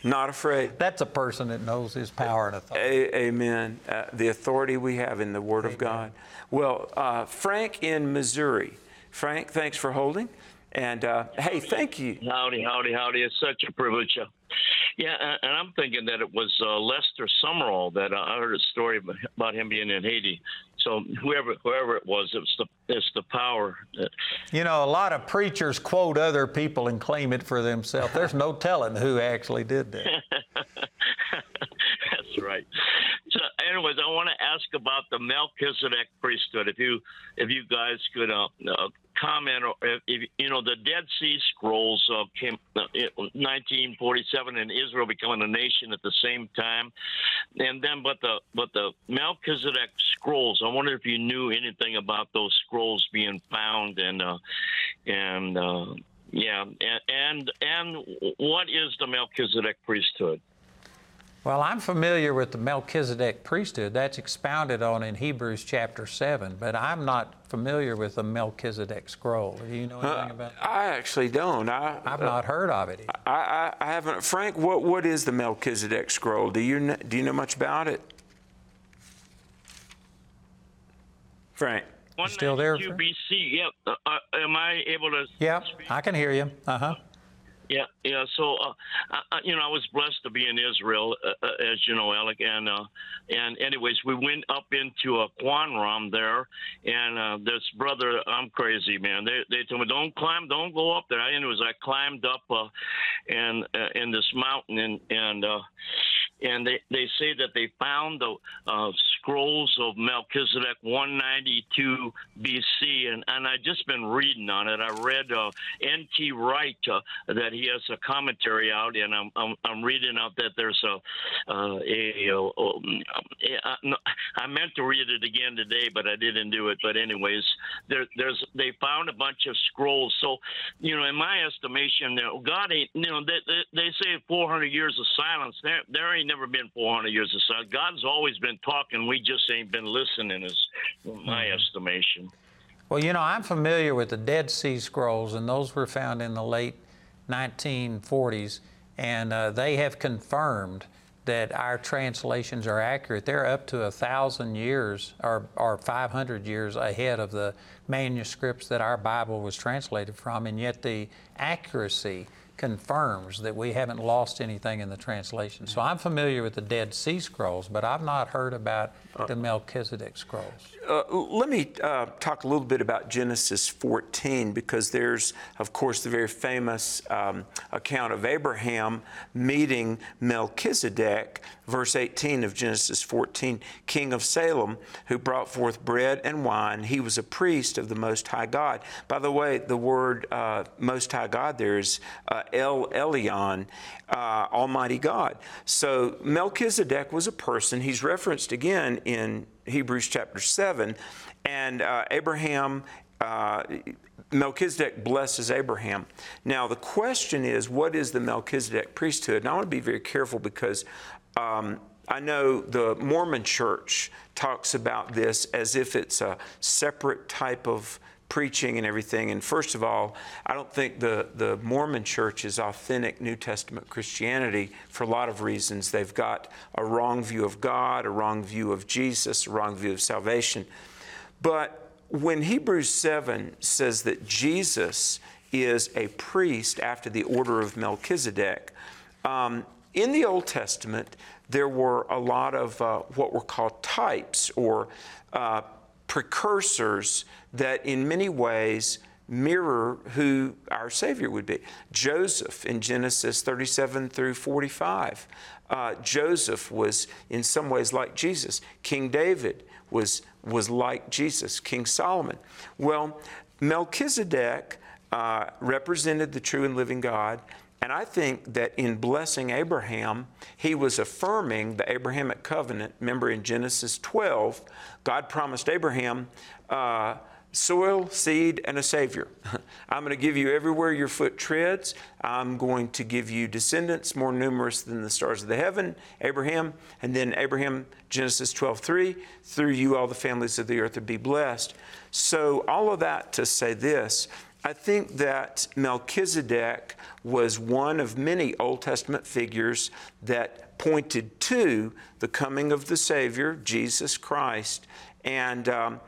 Not afraid. That's a person that knows his power and authority. A- amen. Uh, the authority we have in the Word of God. Well, uh, Frank in Missouri. Frank, thanks for holding. And uh, hey, thank you. Howdy, howdy, howdy. It's such a privilege. Uh, Yeah, and- and I'm thinking that it was uh, Lester Sumrall that uh, I heard a story about him being in Haiti. So whoever whoever it was, it's the it's the power. That, You know, a lot of preachers quote other people and claim it for themselves. There's no telling who actually did that. That's right. So, anyways, I want to ask about the Melchizedek priesthood. If you, if you guys could uh, uh, comment, or if, if you know the Dead Sea Scrolls uh, came uh, 1947, and Israel becoming a nation at the same time, and then but the but the Melchizedek scrolls. I wonder if you knew anything about those scrolls being found and uh, and. Uh, yeah, and, and and what is the Melchizedek priesthood? Well, I'm familiar with the Melchizedek priesthood. That's expounded on in Hebrews chapter 7, but I'm not familiar with the Melchizedek scroll. Do you know anything Uh, about it? I actually don't. I, I've not heard of it. I, I, I haven't. Frank, what, what is the Melchizedek scroll? Do you kn- do you know much about it? Frank. still there, 192 BC. Yep. Uh, uh, am I able to? Yeah, I can hear you. Uh huh. Yeah, yeah. So, uh, I, you know, I was blessed to be in Israel, uh, uh, as you know, Alec. And uh, and anyways, we went up into a Qumran there, and uh, this brother, I'm crazy, man. They they told me don't climb, don't go up there. Anyways, I climbed up, uh, and uh, in this mountain, and and uh, and they they say that they found the uh, scrolls of Melchizedek 192 BC, and and I've just been reading on it. I read uh, N.T. Wright uh, that he has a commentary out, and I'm I'm, I'm reading out that there's a uh, a, uh, um, I, I meant to read it again today, but I didn't do it. But anyways, there there's they found a bunch of scrolls. So you know, in my estimation, God ain't you know they they, they say 400 years of silence. There there ain't never been 400 years of silence. God's always been talking. We just ain't been listening. Is my estimation. Well, you know, I'm familiar with the Dead Sea Scrolls, and those were found in the late 1940s, and uh, they have confirmed that our translations are accurate. They're up to a thousand years or, or 500 years ahead of the manuscripts that our Bible was translated from, and yet the accuracy confirms that we haven't lost anything in the translation. So I'm familiar with the Dead Sea Scrolls, but I've not heard about the Melchizedek Scrolls. Uh, let me uh, talk a little bit about Genesis 14 because there's, of course, the very famous um, account of Abraham meeting Melchizedek, verse 18 of Genesis 14, king of Salem, who brought forth bread and wine. He was a priest of the Most High God. By the way, the word uh, Most High God there is uh, El Elyon, uh, Almighty God. So Melchizedek was a person. He's referenced again in Hebrews chapter 7. And uh, Abraham, uh, Melchizedek blesses Abraham. Now, the question is, what is the Melchizedek priesthood? And I want to be very careful because um, I know the Mormon church talks about this as if it's a separate type of preaching and everything. And first of all, I don't think the, the Mormon church is authentic New Testament Christianity for a lot of reasons. They've got a wrong view of God, a wrong view of Jesus, a wrong view of salvation. But when Hebrews 7 says that Jesus is a priest after the order of Melchizedek, um, in the Old Testament, there were a lot of uh, what were called types or uh, precursors that in many ways mirror who our Savior would be. Joseph in Genesis 37 through 45. Uh, Joseph was in some ways like Jesus. King David was, was like Jesus, King Solomon. Well, Melchizedek uh, represented the true and living God. And I think that in blessing Abraham, he was affirming the Abrahamic covenant. Remember in Genesis 12, God promised Abraham uh, soil, seed, and a Savior. I'm going to give you everywhere your foot treads. I'm going to give you descendants more numerous than the stars of the heaven, Abraham. And then Abraham, Genesis 12, 3, through you all the families of the earth would be blessed. So, all of that to say this I think that Melchizedek was one of many Old Testament figures that pointed to the coming of the Savior, Jesus Christ. And um,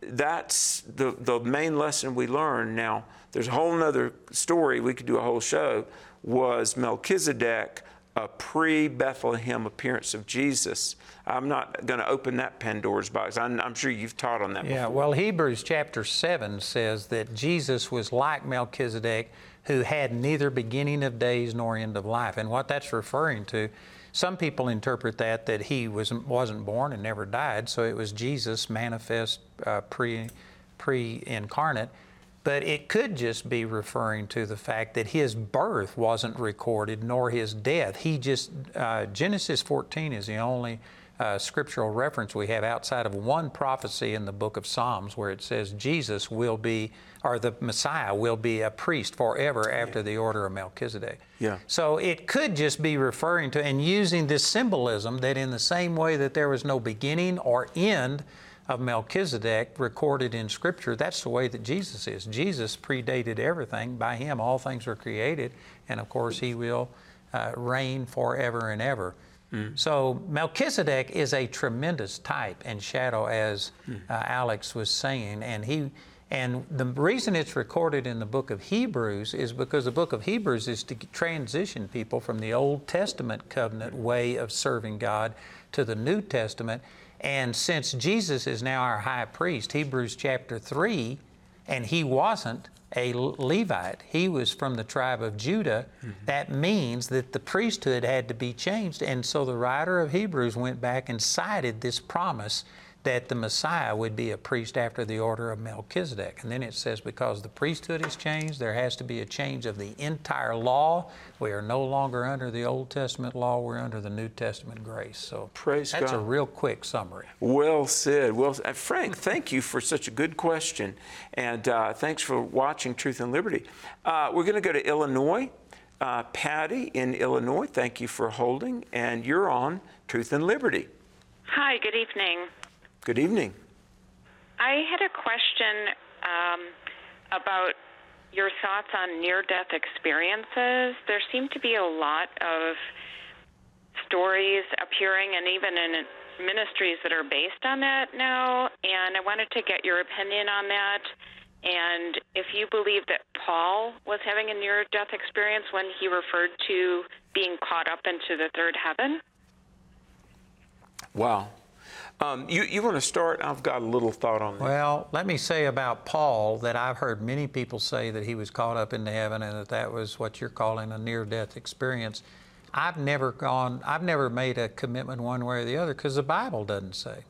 that's the, the main lesson we learn. Now, there's a whole other story, we could do a whole show, was Melchizedek a pre Bethlehem appearance of Jesus. I'm not going to open that Pandora's box. I'm, I'm, sure you've taught on that yeah, before. well, Hebrews chapter 7 says that Jesus was like Melchizedek, who had neither beginning of days nor end of life. And what that's referring to, some people interpret that that he was, wasn't born and never died, so it was Jesus manifest uh, pre, pre-incarnate. But it could just be referring to the fact that his birth wasn't recorded nor his death. He just, uh, Genesis 14 is the only uh, scriptural reference we have outside of one prophecy in the book of Psalms where it says Jesus will be, or the Messiah will be a priest forever after the order of Melchizedek. Yeah. So it could just be referring to and using this symbolism that in the same way that there was no beginning or end of Melchizedek recorded in Scripture, that's the way that Jesus is. Jesus predated everything. By Him, all things were created, and of course, He will uh, reign forever and ever. Mm. So Melchizedek is a tremendous type and shadow, as Mm. uh, Alex was saying, and he. And the reason it's recorded in the book of Hebrews is because the book of Hebrews is to transition people from the Old Testament covenant way of serving God to the New Testament. And since Jesus is now our high priest, Hebrews chapter 3, and he wasn't a Levite, he was from the tribe of Judah, mm-hmm. that means that the priesthood had to be changed. And so the writer of Hebrews went back and cited this promise that the Messiah would be a priest after the order of Melchizedek. And then it says, because the priesthood has changed, there has to be a change of the entire law. We are no longer under the Old Testament law, we're under the New Testament grace. So Praise that's a real quick summary. Well said. Well, uh, Frank, thank you for such a good question, and uh, thanks for watching Truth and Liberty. Uh, we're going to go to Illinois. Uh, Patty in Illinois, thank you for holding, and you're on Truth and Liberty. Hi, good evening. Good evening. I had a question um, about your thoughts on near death experiences. There seem to be a lot of stories appearing and even in ministries that are based on that now, and I wanted to get your opinion on that. And if you believe that Paul was having a near death experience when he referred to being caught up into the third heaven. Wow. Um, you you want to start? I've got a little thought on that. Well, let me say about Paul that I've heard many people say that he was caught up into heaven and that that was what you're calling a near death experience. I've never gone, I've never made a commitment one way or the other because the Bible doesn't say.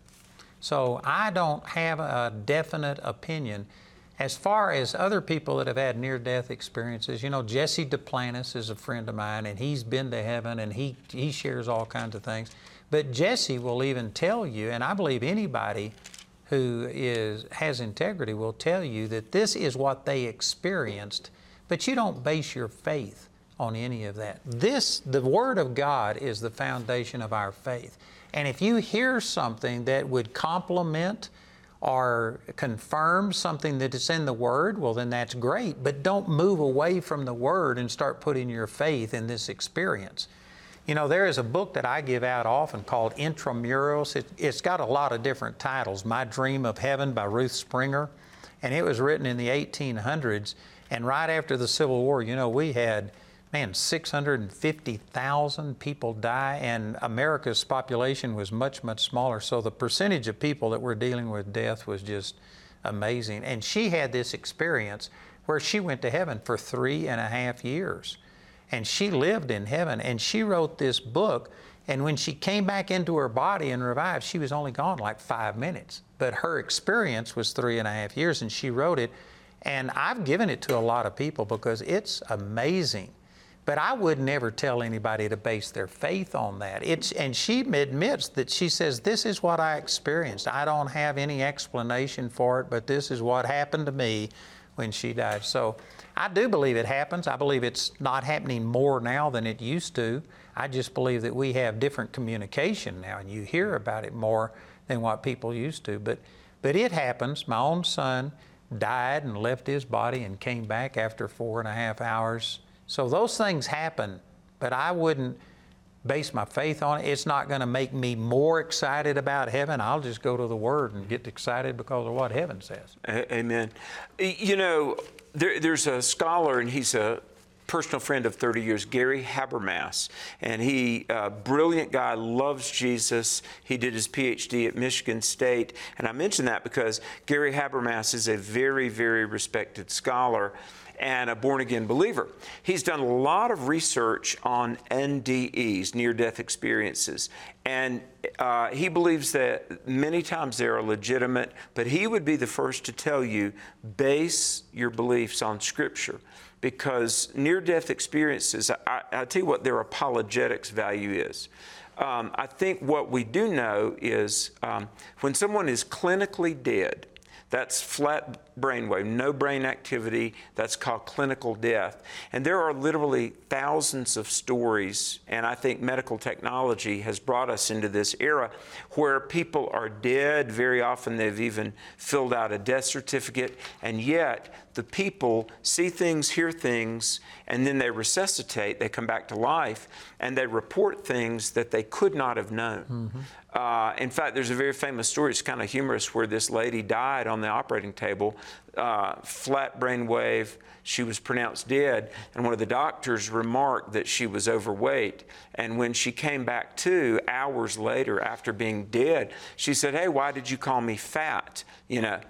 So I don't have a definite opinion. As far as other people that have had near death experiences, you know, Jesse Duplantis is a friend of mine and he's been to heaven and he, he shares all kinds of things. But Jesse will even tell you, and I believe anybody who is, has integrity will tell you that this is what they experienced, but you don't base your faith on any of that. This, the Word of God, is the foundation of our faith. And if you hear something that would complement or confirm something that is in the Word, well, then that's great. But don't move away from the Word and start putting your faith in this experience. You know, there is a book that I give out often called Intra Muros. It, it's got a lot of different titles. My Dream of Heaven by Ruth Springer. And it was written in the 1800s. And right after the Civil War, you know, we had, man, 650,000 people die, and America's population was much, much smaller. So the percentage of people that were dealing with death was just amazing. And she had this experience where she went to heaven for three and a half years and she lived in heaven and she wrote this book and when she came back into her body and revived she was only gone like five minutes. But her experience was three and a half years and she wrote it and i've given it to a lot of people because it's amazing. But i would never tell anybody to base their faith on that. It's and she admits that she says this is what i experienced. I don't have any explanation for it but this is what happened to me when she died. So I do believe it happens. I believe it's not happening more now than it used to. I just believe that we have different communication now, and you hear about it more than what people used to. But, but it happens. My own son died and left his body and came back after four and a half hours. So those things happen, but I wouldn't base my faith on it. It's not going to make me more excited about heaven. I'll just go to the Word and get excited because of what heaven says. Amen. You know, there, there's a scholar, and he's a personal friend of 30 years, Gary Habermas, and he, uh, brilliant guy, loves Jesus. He did his PhD at Michigan State, and I mention that because Gary Habermas is a very, very respected scholar and a born again believer. He's done a lot of research on NDEs, near death experiences, and uh, he believes that many times they are legitimate, but he would be the first to tell you base your beliefs on Scripture because near death experiences, I, I tell you what their apologetics value is. Um, I think what we do know is um, when someone is clinically dead, that's flat brainwave, no brain activity. That's called clinical death. And there are literally thousands of stories, and I think medical technology has brought us into this era where people are dead. Very often they've even filled out a death certificate, and yet the people see things, hear things, and then they resuscitate, they come back to life, and they report things that they could not have known. Mm-hmm. Uh, in fact, there's a very famous story, it's kind of humorous, where this lady died on the operating table, uh, flat brain wave. She was pronounced dead, and one of the doctors remarked that she was overweight. And when she came back to hours later after being dead, she said, Hey, why did you call me fat? You know,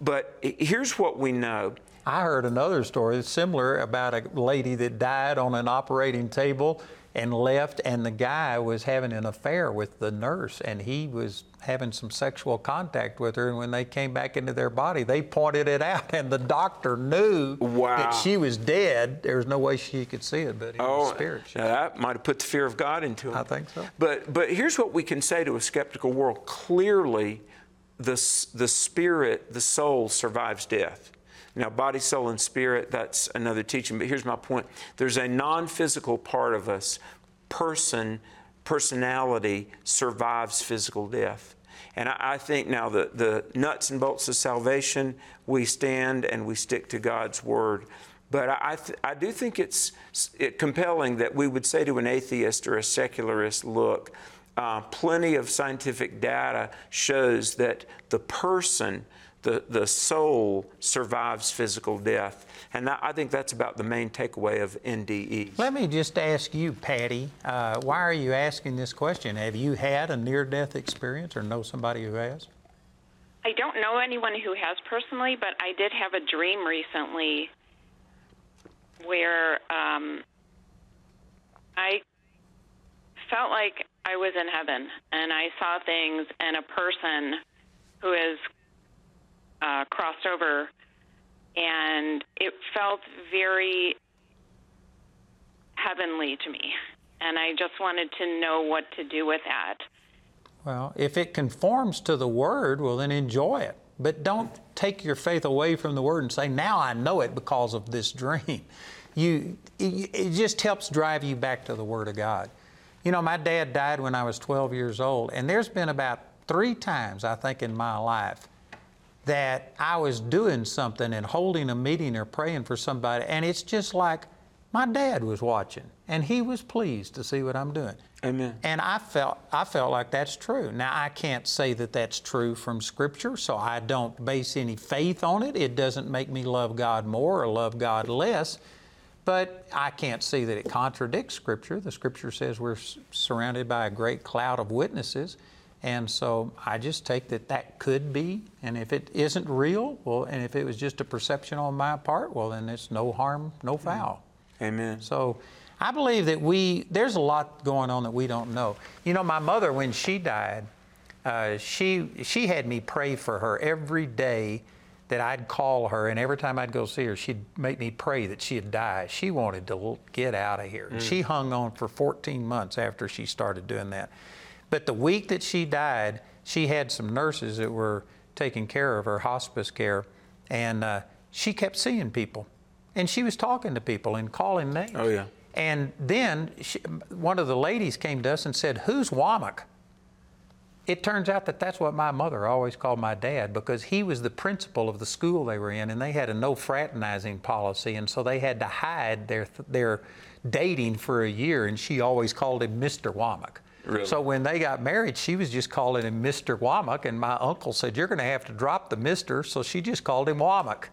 but here's what we know. I heard another story similar about a lady that died on an operating table and left, and the guy was having an affair with the nurse, and he was having some sexual contact with her. And when they came back into their body, they pointed it out, and the doctor knew wow. that she was dead. There was no way she could see it, but it oh, was spirit. That might have put the fear of God into him. I think so. But but here's what we can say to a skeptical world: clearly, the the spirit, the soul, survives death. Now, body, soul, and spirit, that's another teaching. But here's my point there's a non physical part of us, person, personality survives physical death. And I, I think now the, the nuts and bolts of salvation, we stand and we stick to God's word. But I, th- I do think it's it compelling that we would say to an atheist or a secularist, look, uh, plenty of scientific data shows that the person the, the soul survives physical death. And I think that's about the main takeaway of NDE. Let me just ask you, Patty, uh, why are you asking this question? Have you had a near death experience or know somebody who has? I don't know anyone who has personally, but I did have a dream recently where um, I felt like I was in heaven and I saw things and a person who is uh, crossed over, and it felt very heavenly to me. And I just wanted to know what to do with that. Well, if it conforms to the Word, well, then enjoy it. But don't take your faith away from the Word and say, now I know it because of this dream. You, it just helps drive you back to the Word of God. You know, my dad died when I was 12 years old, and there's been about three times, I think, in my life that I was doing something and holding a meeting or praying for somebody, and it's just like my dad was watching, and he was pleased to see what I'm doing. Amen. And I felt I felt like that's true. Now I can't say that that's true from Scripture, so I don't base any faith on it. It doesn't make me love God more or love God less. But I can't see that it contradicts Scripture. The Scripture says we're surrounded by a great cloud of witnesses. And so I just take that that could be, and if it isn't real, well, and if it was just a perception on my part, well, then it's no harm, no foul. Amen. So I believe that we, there's a lot going on that we don't know. You know, my mother, when she died, uh, she, she had me pray for her every day that I'd call her, and every time I'd go see her, she'd make me pray that she'd die. She wanted to get out of here. Mm. She hung on for 14 months after she started doing that. But the week that she died, she had some nurses that were taking care of her hospice care, and uh, she kept seeing people, and she was talking to people and calling names. Oh yeah. And then she, one of the ladies came to us and said, "Who's Womack?" It turns out that that's what my mother always called my dad because he was the principal of the school they were in, and they had a no fraternizing policy, and so they had to hide their their dating for a year, and she always called him Mr. Womack. Really? So when they got married, she was just calling him Mr. Womack, and my uncle said, You're going to have to drop the Mr., so she just called him Womack.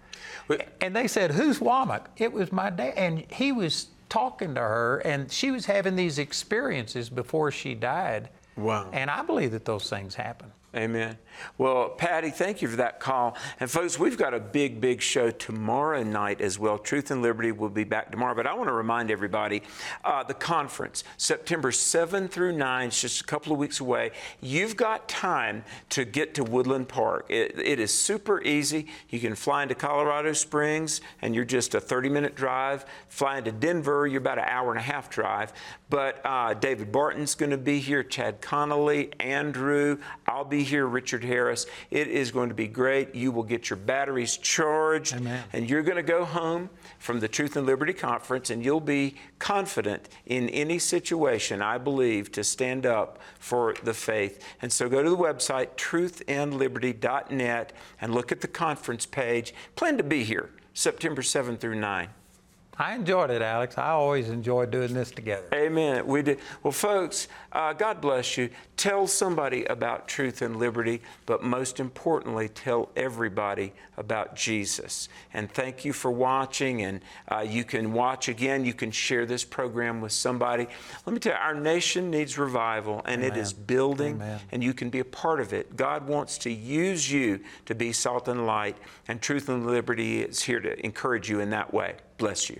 and they said, Who's Womack? It was my dad. And he was talking to her, and she was having these experiences before she died. Wow. And I believe that those things happen. Amen. Well, Patty, thank you for that call. And folks, we've got a big, big show tomorrow night as well. Truth and Liberty will be back tomorrow. But I want to remind everybody uh, the conference, September 7 through 9, it's just a couple of weeks away. You've got time to get to Woodland Park. It, it is super easy. You can fly into Colorado Springs, and you're just a 30 minute drive. Fly into Denver, you're about an hour and a half drive. But uh, David Barton's going to be here, Chad Connelly, Andrew, I'll be here, Richard Harris. It is going to be great. You will get your batteries charged, Amen. and you're going to go home from the Truth and Liberty Conference, and you'll be confident in any situation, I believe, to stand up for the faith. And so go to the website, truthandliberty.net, and look at the conference page. Plan to be here September 7 through 9. I enjoyed it, Alex. I always enjoy doing this together. Amen. We did. Well, folks, uh, God bless you. Tell somebody about truth and liberty, but most importantly, tell everybody about Jesus. And thank you for watching. And uh, you can watch again. You can share this program with somebody. Let me tell you, our nation needs revival, and it Amen. is building, Amen. and you can be a part of it. God wants to use you to be salt and light, and truth and liberty is here to encourage you in that way. Bless you.